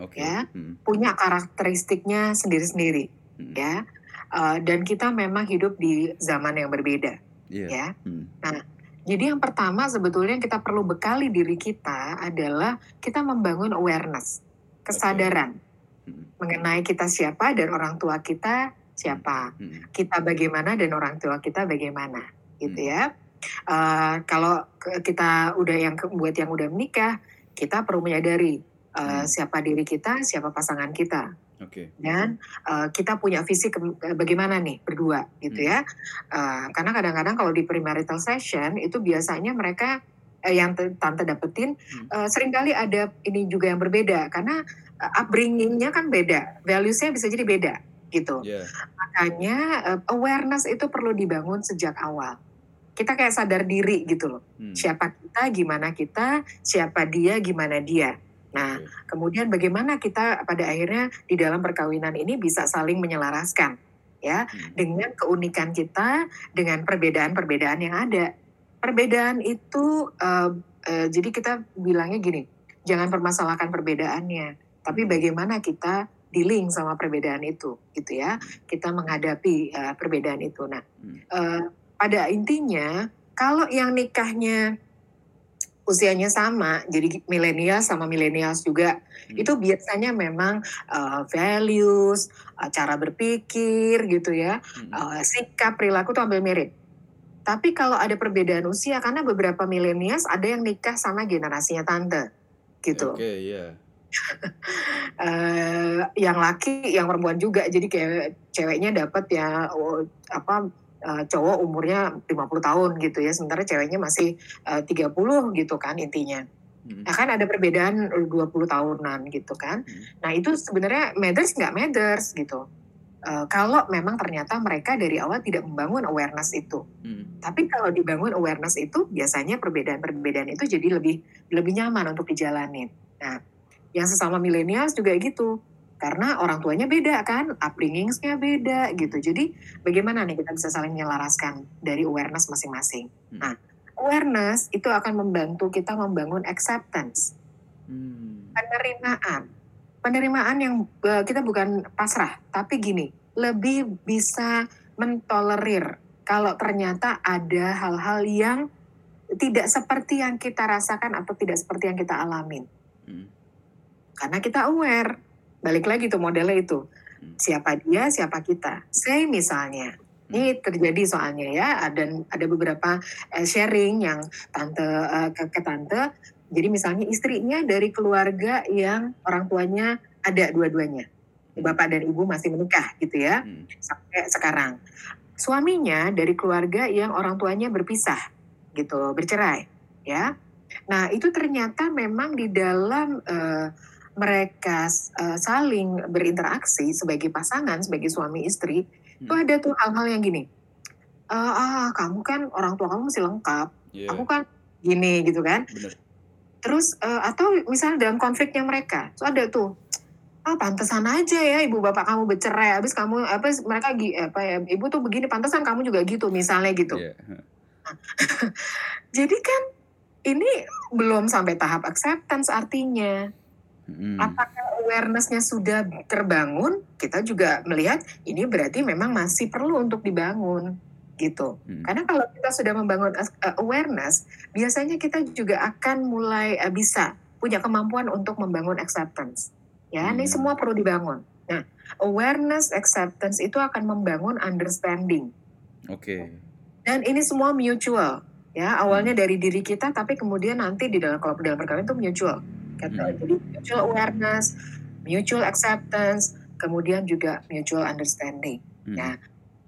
Oke. Ya. Hmm, punya karakteristiknya sendiri-sendiri, hmm. ya. Eh, dan kita memang hidup di zaman yang berbeda, Iya. ya. Hmm, Jadi yang pertama sebetulnya yang kita perlu bekali diri kita adalah kita membangun awareness, kesadaran hmm, mengenai kita siapa dan orang tua kita siapa, hmm, kita bagaimana dan orang tua kita bagaimana, gitu Hmm. ya. Eh, kalau kita udah yang buat yang udah menikah, kita perlu menyadari eh, Hmm. siapa diri kita, siapa pasangan kita, Oke. dan eh, kita punya visi ke- bagaimana nih berdua, gitu Hmm. ya. Eh, karena kadang-kadang kalau di premarital session itu biasanya mereka eh, yang tante dapetin Hmm. eh, sering kali ada ini juga yang berbeda karena eh, upbringingnya kan beda, valuesnya bisa jadi beda, gitu. Iya. Makanya eh, awareness itu perlu dibangun sejak awal. kita kayak sadar diri gitu loh. Hmm. Siapa kita, gimana kita, siapa dia, gimana dia. Nah, Oke. kemudian bagaimana kita pada akhirnya di dalam perkawinan ini bisa saling menyelaraskan ya Hmm. dengan keunikan kita dengan perbedaan-perbedaan yang ada. Perbedaan itu eh, eh, jadi kita bilangnya gini, jangan permasalahkan perbedaannya, tapi bagaimana kita dealing sama perbedaan itu, gitu ya. Kita menghadapi eh, perbedaan itu. Nah, eh, pada intinya kalau yang nikahnya usianya sama, jadi milenial sama milenials juga, Hmm. itu biasanya memang uh, values, uh, cara berpikir gitu ya, Hmm. uh, sikap, perilaku tuh hampir mirip. Tapi kalau ada perbedaan usia, karena beberapa milenials ada yang nikah sama generasinya tante, gitu. Oke, iya. Eh, yang laki, yang perempuan juga, jadi kayak ceweknya dapat ya oh, apa eh, cowok umurnya 50 tahun gitu ya, sementara ceweknya masih eh, 30 gitu kan intinya. Hmm. Nah kan ada perbedaan 20 tahunan gitu kan. Hmm. Nah itu sebenarnya matters nggak matters gitu. Eh, kalau memang ternyata mereka dari awal tidak membangun awareness itu. Hmm. Tapi kalau dibangun awareness itu biasanya perbedaan-perbedaan itu jadi lebih lebih nyaman untuk dijalanin. Nah, yang sesama milenials juga gitu. Karena orang tuanya beda kan, upbringingsnya beda gitu. Jadi bagaimana nih kita bisa saling menyelaraskan dari awareness masing-masing. Hmm. Nah, awareness itu akan membantu kita membangun acceptance Hmm. penerimaan. Penerimaan yang eh, kita bukan pasrah, tapi gini, lebih bisa mentolerir kalau ternyata ada hal-hal yang tidak seperti yang kita rasakan atau tidak seperti yang kita alamin. Hmm. Karena kita aware. Balik lagi tuh modelnya itu. Hmm. Siapa dia, siapa kita. Saya misalnya, ini terjadi soalnya ya, dan ada beberapa eh, sharing yang tante eh, ke, ke tante. Jadi misalnya istrinya dari keluarga yang orang tuanya ada dua-duanya. Bapak dan ibu masih menikah gitu ya, Hmm. sampai sekarang. Suaminya dari keluarga yang orang tuanya berpisah gitu, bercerai ya. Nah itu ternyata memang di dalam eh, mereka eh, saling berinteraksi sebagai pasangan, sebagai suami istri, Hmm. ada tuh hal-hal yang gini. "Eh, ah, kamu kan orang tua kamu masih lengkap, Iya, aku kan gini gitu kan. bener. Terus eh, atau misalnya dalam konfliknya mereka, so ada tuh, ah pantesan aja ya ibu bapak kamu bercerai, habis kamu apa mereka apa ya ibu tuh begini, pantesan kamu juga gitu misalnya gitu. Iya. Jadi kan ini belum sampai tahap acceptance artinya. Hmm. Apakah awareness-nya sudah terbangun? Kita juga melihat ini berarti memang masih perlu untuk dibangun gitu. Hmm. Karena kalau kita sudah membangun uh, awareness, biasanya kita juga akan mulai uh, bisa punya kemampuan untuk membangun acceptance. Ya, ini Hmm. semua perlu dibangun. Nah, awareness, acceptance itu akan membangun understanding. Oke. Dan ini semua mutual. Ya, awalnya dari diri kita, tapi kemudian nanti di dalam kalau dalam perkawinan itu mutual. Kata, Hmm. Jadi mutual awareness, mutual acceptance, kemudian juga mutual understanding. Hmm. Nah,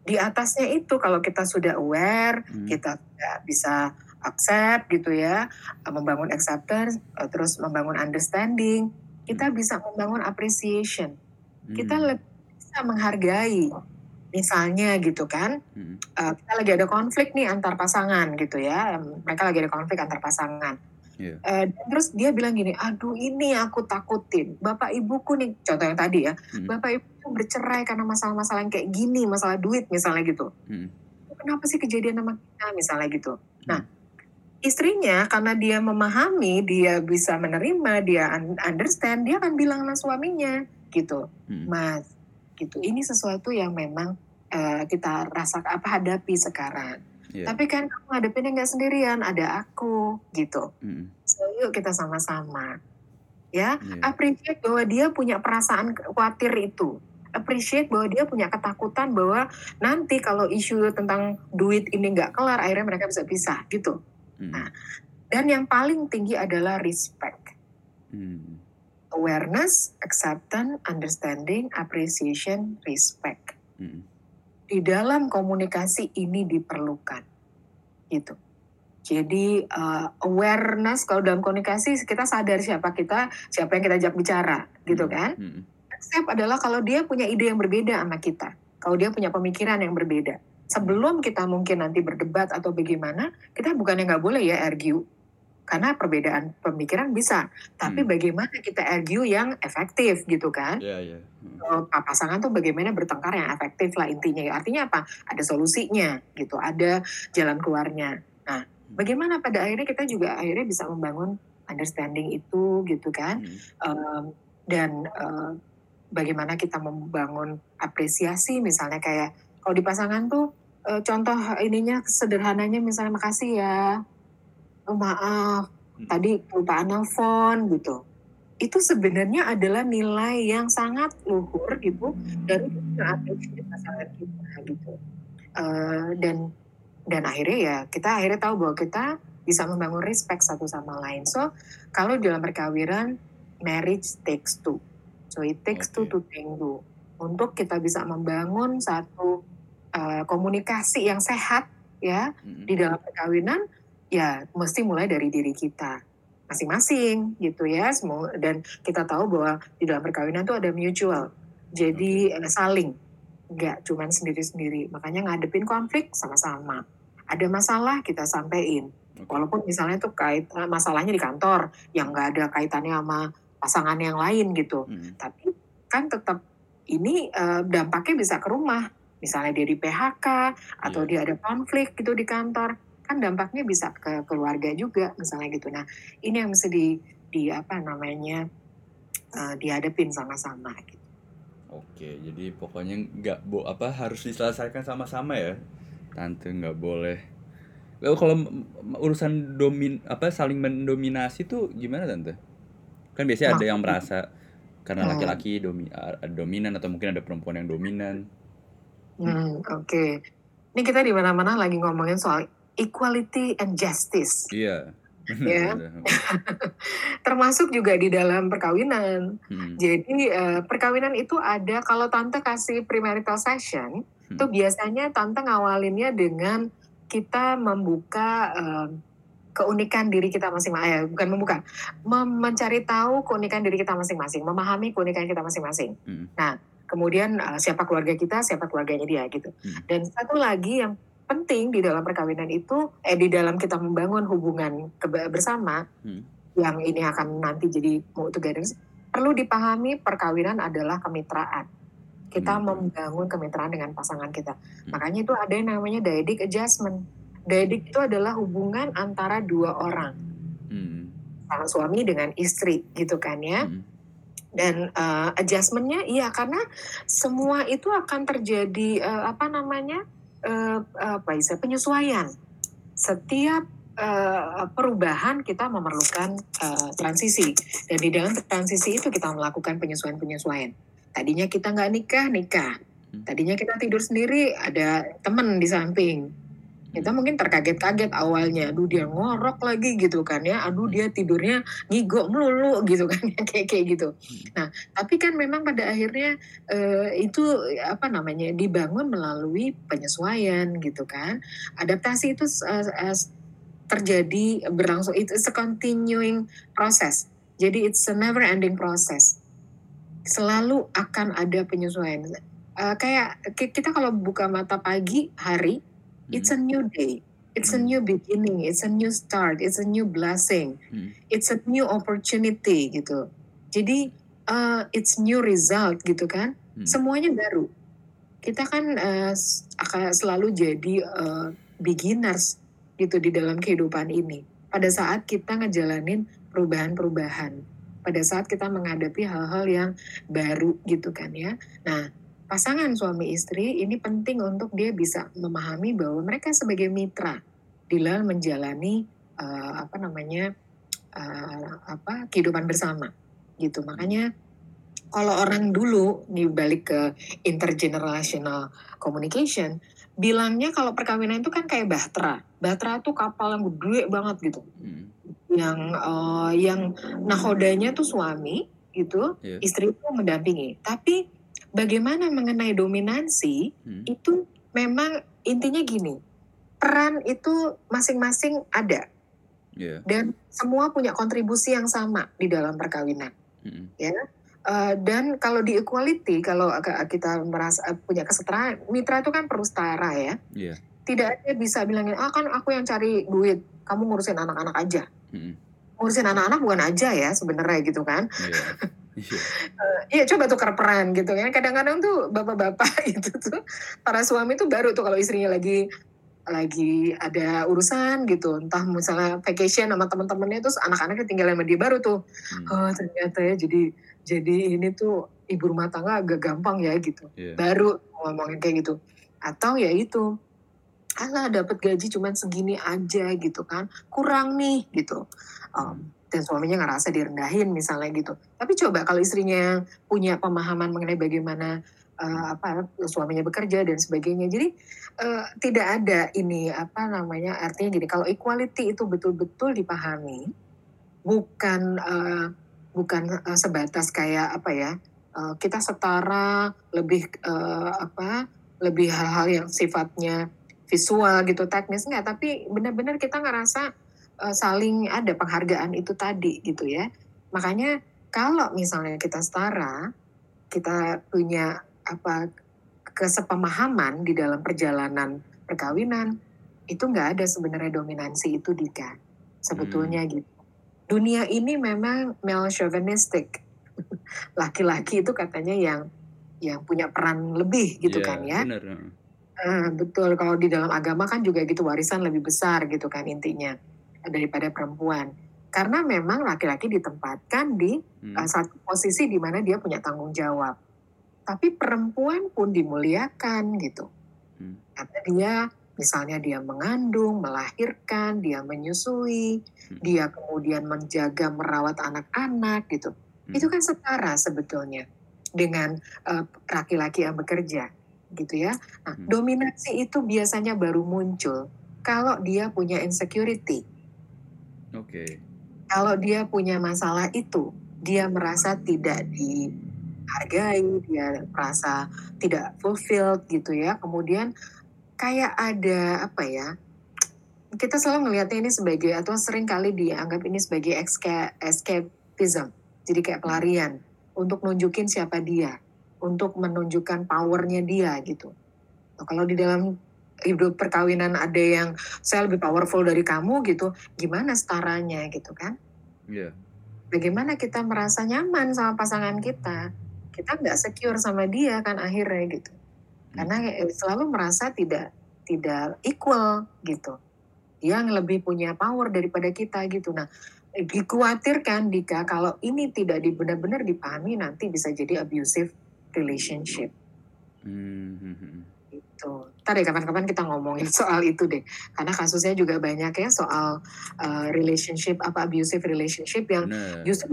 di atasnya itu kalau kita sudah aware, Hmm. kita sudah bisa accept gitu ya, membangun acceptance, eh, terus membangun understanding, kita bisa membangun appreciation. Kita Hmm. lebih bisa menghargai. Misalnya gitu kan, Hmm. eh, kita lagi ada konflik nih antar pasangan gitu ya, mereka lagi ada konflik antar pasangan. Iya. Eh, dan terus dia bilang gini, aduh ini aku takutin, bapak ibuku nih, contoh yang tadi ya, Hmm. bapak ibu tuh bercerai karena masalah-masalah yang kayak gini, masalah duit misalnya gitu. Hmm. Kenapa sih kejadian sama kita misalnya gitu. Nah, istrinya karena dia memahami, dia bisa menerima, dia un- understand, dia akan bilang sama suaminya gitu, Hmm. mas, gitu. Ini sesuatu yang memang eh, kita rasa apa hadapi sekarang. Iya. Tapi kan kamu hadapinnya nggak sendirian, ada aku gitu. Hmm. So yuk kita sama-sama. Ya, Iya. appreciate bahwa dia punya perasaan khawatir itu. Appreciate bahwa dia punya ketakutan bahwa nanti kalau isu tentang duit ini nggak kelar, akhirnya mereka bisa pisah gitu. Hmm. Nah, Dan yang paling tinggi adalah respect. Hmm. Awareness, acceptance, understanding, appreciation, respect. Hmm. Di dalam komunikasi ini diperlukan. Gitu. Jadi uh, awareness kalau dalam komunikasi kita sadar siapa kita, siapa yang kita ajak bicara, gitu kan? Hmm. Accept adalah kalau dia punya ide yang berbeda sama kita, kalau dia punya pemikiran yang berbeda. sebelum kita mungkin nanti berdebat atau bagaimana, kita bukannya nggak boleh ya argue. Karena perbedaan pemikiran bisa, tapi Hmm. bagaimana kita argue yang efektif gitu kan? Iya, iya. Hmm. Pasangan tuh bagaimana bertengkar yang efektif lah intinya. Artinya apa? Ada solusinya gitu, ada jalan keluarnya. Nah, bagaimana pada akhirnya kita juga akhirnya bisa membangun understanding itu gitu kan? Hmm. Em, dan eh, bagaimana kita membangun apresiasi misalnya kayak kalau di pasangan tuh eh, contoh ininya sederhananya misalnya makasih ya, oh maaf Hmm. tadi kelupaan nelfon gitu. Itu sebenarnya adalah nilai yang sangat luhur gitu dari pasangan kita gitu. Eh, dan dan akhirnya ya kita akhirnya tahu bahwa kita bisa membangun respect satu sama lain. So kalau dalam perkawinan marriage takes two. So it takes two Oke. to tango. Untuk kita bisa membangun satu eh, komunikasi yang sehat ya Hmm. di dalam perkawinan ya mesti mulai dari diri kita masing-masing gitu ya. Semua dan kita tahu bahwa di dalam perkawinan tuh ada mutual. Jadi eh, saling. Nggak cuman sendiri-sendiri. Makanya ngadepin konflik sama-sama. Ada masalah kita sampein. Walaupun misalnya tuh kait eh, masalahnya di kantor yang nggak ada kaitannya sama pasangan yang lain gitu. Hmm. tapi kan tetap ini eh, dampaknya bisa ke rumah. Misalnya dia di PHK atau Iya. dia ada konflik gitu di kantor kan dampaknya bisa ke keluarga juga misalnya gitu nah ini yang mesti di, di apa namanya eh, dihadapin sama-sama gitu. Oke, jadi pokoknya nggak bo apa harus diselesaikan sama-sama ya, tante nggak boleh. Lalu kalau urusan domin apa saling mendominasi tuh gimana tante? Kan biasanya ada yang merasa karena Hmm. laki-laki domi a- ada dominan atau mungkin ada perempuan yang dominan. Hmm, Oke, ini kita di mana-mana lagi ngomongin soal equality and justice, Iya. Ya. benar. termasuk juga di dalam perkawinan. Hmm, Jadi eh, perkawinan itu ada kalau tante kasih premarital session, Hmm. itu biasanya tante ngawalinnya dengan kita membuka eh, keunikan diri kita masing-masing, eh, bukan membuka, mem- mencari tahu keunikan diri kita masing-masing, memahami keunikan kita masing-masing. Hmm. Nah, kemudian eh, siapa keluarga kita, siapa keluarganya dia gitu. Hmm. Dan satu lagi yang penting di dalam perkawinan itu, eh di dalam kita membangun hubungan bersama, Hmm. yang ini akan nanti jadi mau together, perlu dipahami perkawinan adalah kemitraan. Kita Hmm. membangun kemitraan dengan pasangan kita. Hmm. Makanya itu ada yang namanya dyadic adjustment. Dyadic itu adalah hubungan antara dua orang, Hmm. Sang suami dengan istri gitu kan ya. Hmm. Dan eh, adjustmentnya iya karena semua itu akan terjadi eh, apa namanya eh, apa istilah penyesuaian. Setiap eh, perubahan kita memerlukan eh, transisi dan di dalam transisi itu kita melakukan penyesuaian-penyesuaian. Tadinya kita nggak nikah nikah, tadinya kita tidur sendiri ada teman di samping. Kita mungkin terkaget-kaget awalnya, aduh dia ngorok lagi gitu kan ya, aduh dia tidurnya ngigo melulu gitu kan ya kayak kayak gitu. Nah, tapi kan memang pada akhirnya eh, itu apa namanya dibangun melalui penyesuaian gitu kan. Adaptasi itu eh, terjadi berlangsung itu a continuing process. Jadi it's a never ending process. Selalu akan ada penyesuaian. Eh, kayak ki- kita kalau buka mata pagi hari, it's a new day. It's a Hmm. new beginning, it's a new start, it's a new blessing Hmm. it's a new opportunity gitu. Jadi uh, it's new result gitu kan. Hmm. Semuanya baru. Kita kan uh, akan selalu jadi uh, beginners gitu di dalam kehidupan ini. Pada saat kita ngejalanin perubahan-perubahan. Pada saat kita menghadapi hal-hal yang baru gitu kan ya. Nah, pasangan suami istri ini penting untuk dia bisa memahami bahwa mereka sebagai mitra di dalam menjalani uh, apa namanya uh, apa kehidupan bersama gitu. Makanya kalau orang dulu nih balik ke intergenerational communication bilangnya kalau perkawinan itu kan kayak bahtera. Bahtera tuh kapal yang gede banget gitu. Hmm. yang uh, yang nahodanya tuh suami gitu. Iya. istri itu mendampingi. Tapi bagaimana mengenai dominansi Hmm. itu memang intinya gini peran itu masing-masing ada Iya. dan semua punya kontribusi yang sama di dalam perkawinan Hmm. ya Uh, dan kalau di equality, kalau kita merasa punya kesetaraan, mitra itu kan perlu setara ya. Yeah. Tidak ada bisa bilangin, ah kan aku yang cari duit, kamu ngurusin anak-anak aja. Mm-hmm. Ngurusin anak-anak bukan aja ya sebenarnya gitu kan. Yeah. Iya, uh, coba tukar peran gitu kan. Kadang-kadang tuh bapak-bapak itu tuh para suami tuh baru tuh kalau istrinya lagi lagi ada urusan gitu. Entah misalnya vacation sama teman-temannya terus anak-anaknya tinggal sama dia baru tuh. Hmm. oh ternyata ya jadi jadi ini tuh ibu rumah tangga agak gampang ya gitu. Yeah. baru ngomongin kayak gitu. Atau ya itu alah dapat gaji cuma segini aja gitu kan. Kurang nih gitu. Um, dan suaminya ngerasa direndahin misalnya gitu tapi coba kalau istrinya punya pemahaman mengenai bagaimana uh, apa suaminya bekerja dan sebagainya. Jadi uh, tidak ada ini apa namanya artinya gini kalau equality itu betul-betul dipahami bukan uh, bukan uh, sebatas kayak apa ya uh, kita setara lebih uh, apa lebih hal-hal yang sifatnya visual gitu teknis enggak tapi benar-benar kita ngerasa uh, saling ada penghargaan itu tadi gitu ya. Makanya kalau misalnya kita setara kita punya apa kesepemahaman di dalam perjalanan perkawinan itu nggak ada sebenarnya dominansi itu Dika. Sebetulnya hmm. gitu. Dunia ini memang male chauvinistic. Laki-laki itu katanya yang yang punya peran lebih gitu yeah, kan ya. bener. Uh, betul. Kalau di dalam agama kan juga gitu warisan lebih besar gitu kan intinya daripada perempuan karena memang laki-laki ditempatkan di hmm. uh, satu posisi di mana dia punya tanggung jawab tapi perempuan pun dimuliakan gitu. Hmm. Karena dia misalnya dia mengandung, melahirkan, dia menyusui, hmm. dia kemudian menjaga merawat anak-anak gitu. Hmm. Itu kan setara sebetulnya dengan eh, laki-laki yang bekerja gitu ya. Nah, hmm. dominasi itu biasanya baru muncul kalau dia punya insecurity. Oke. Okay. Kalau dia punya masalah itu, dia merasa tidak di hargai, dia merasa tidak fulfilled gitu ya. Kemudian kayak ada apa ya? Kita selalu melihatnya ini sebagai atau sering kali dianggap ini sebagai escapism. Jadi kayak pelarian untuk nunjukin siapa dia, untuk menunjukkan powernya dia gitu. Nah, kalau di dalam hidup perkawinan ada yang saya lebih powerful dari kamu gitu, gimana setaranya gitu kan? Yeah. Bagaimana kita merasa nyaman sama pasangan kita? kita nggak secure sama dia kan akhirnya gitu karena hmm. selalu merasa tidak tidak equal gitu yang lebih punya power daripada kita gitu nah dikhawatirkan Dika kalau ini tidak benar-benar dipahami nanti bisa jadi abusive relationship hmm. hmm, gitu. Tadi kapan-kapan kita ngomongin soal itu deh, karena kasusnya juga banyak ya soal uh, relationship apa abusive relationship yang Bener. justru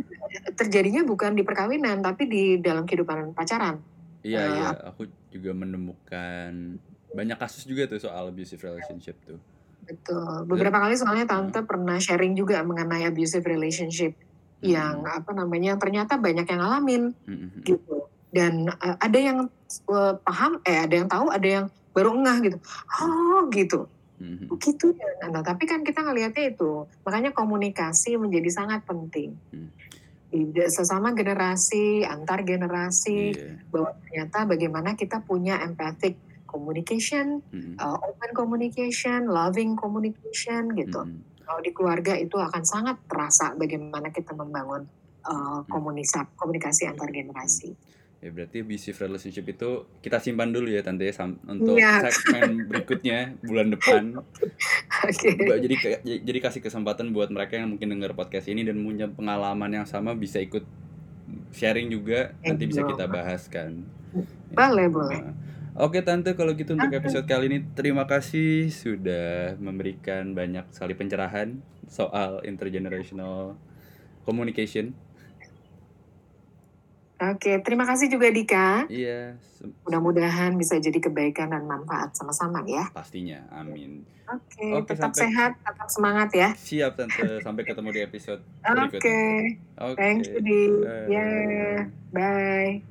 terjadinya bukan di perkawinan tapi di dalam kehidupan pacaran. Iya uh, iya, aku juga menemukan banyak kasus juga tuh soal abusive relationship tuh. Betul. Beberapa kali soalnya tante hmm. pernah sharing juga mengenai abusive relationship hmm. yang apa namanya ternyata banyak yang ngalamin hmm. gitu dan uh, ada yang uh, paham eh ada yang tahu ada yang baru ngeh gitu oh gitu mm-hmm. gitu ya nah tapi kan kita ngelihatnya itu makanya komunikasi menjadi sangat penting mm. sesama generasi antar generasi yeah. bahwa ternyata bagaimana kita punya empathic communication mm-hmm. uh, open communication loving communication gitu mm-hmm. kalau di keluarga itu akan sangat terasa bagaimana kita membangun uh, komunikasi komunikasi antar generasi Ya berarti abusive relationship itu kita simpan dulu ya tante ya untuk ya. segmen berikutnya bulan depan. Oke. Okay. Jadi jadi kasih kesempatan buat mereka yang mungkin dengar podcast ini dan punya pengalaman yang sama bisa ikut sharing juga nanti bisa kita bahas kan. Boleh, ya. boleh. Oke tante kalau gitu untuk episode kali ini terima kasih sudah memberikan banyak sekali pencerahan soal intergenerational communication. Oke, terima kasih juga Dika. Iya. Mudah-mudahan bisa jadi kebaikan dan manfaat sama-sama ya. Pastinya, amin. Oke, Oke tetap sampai... sehat, tetap semangat ya. Siap Tante, sampai ketemu di episode berikutnya. Oke. Okay. Thank you, Di. Yeah, bye.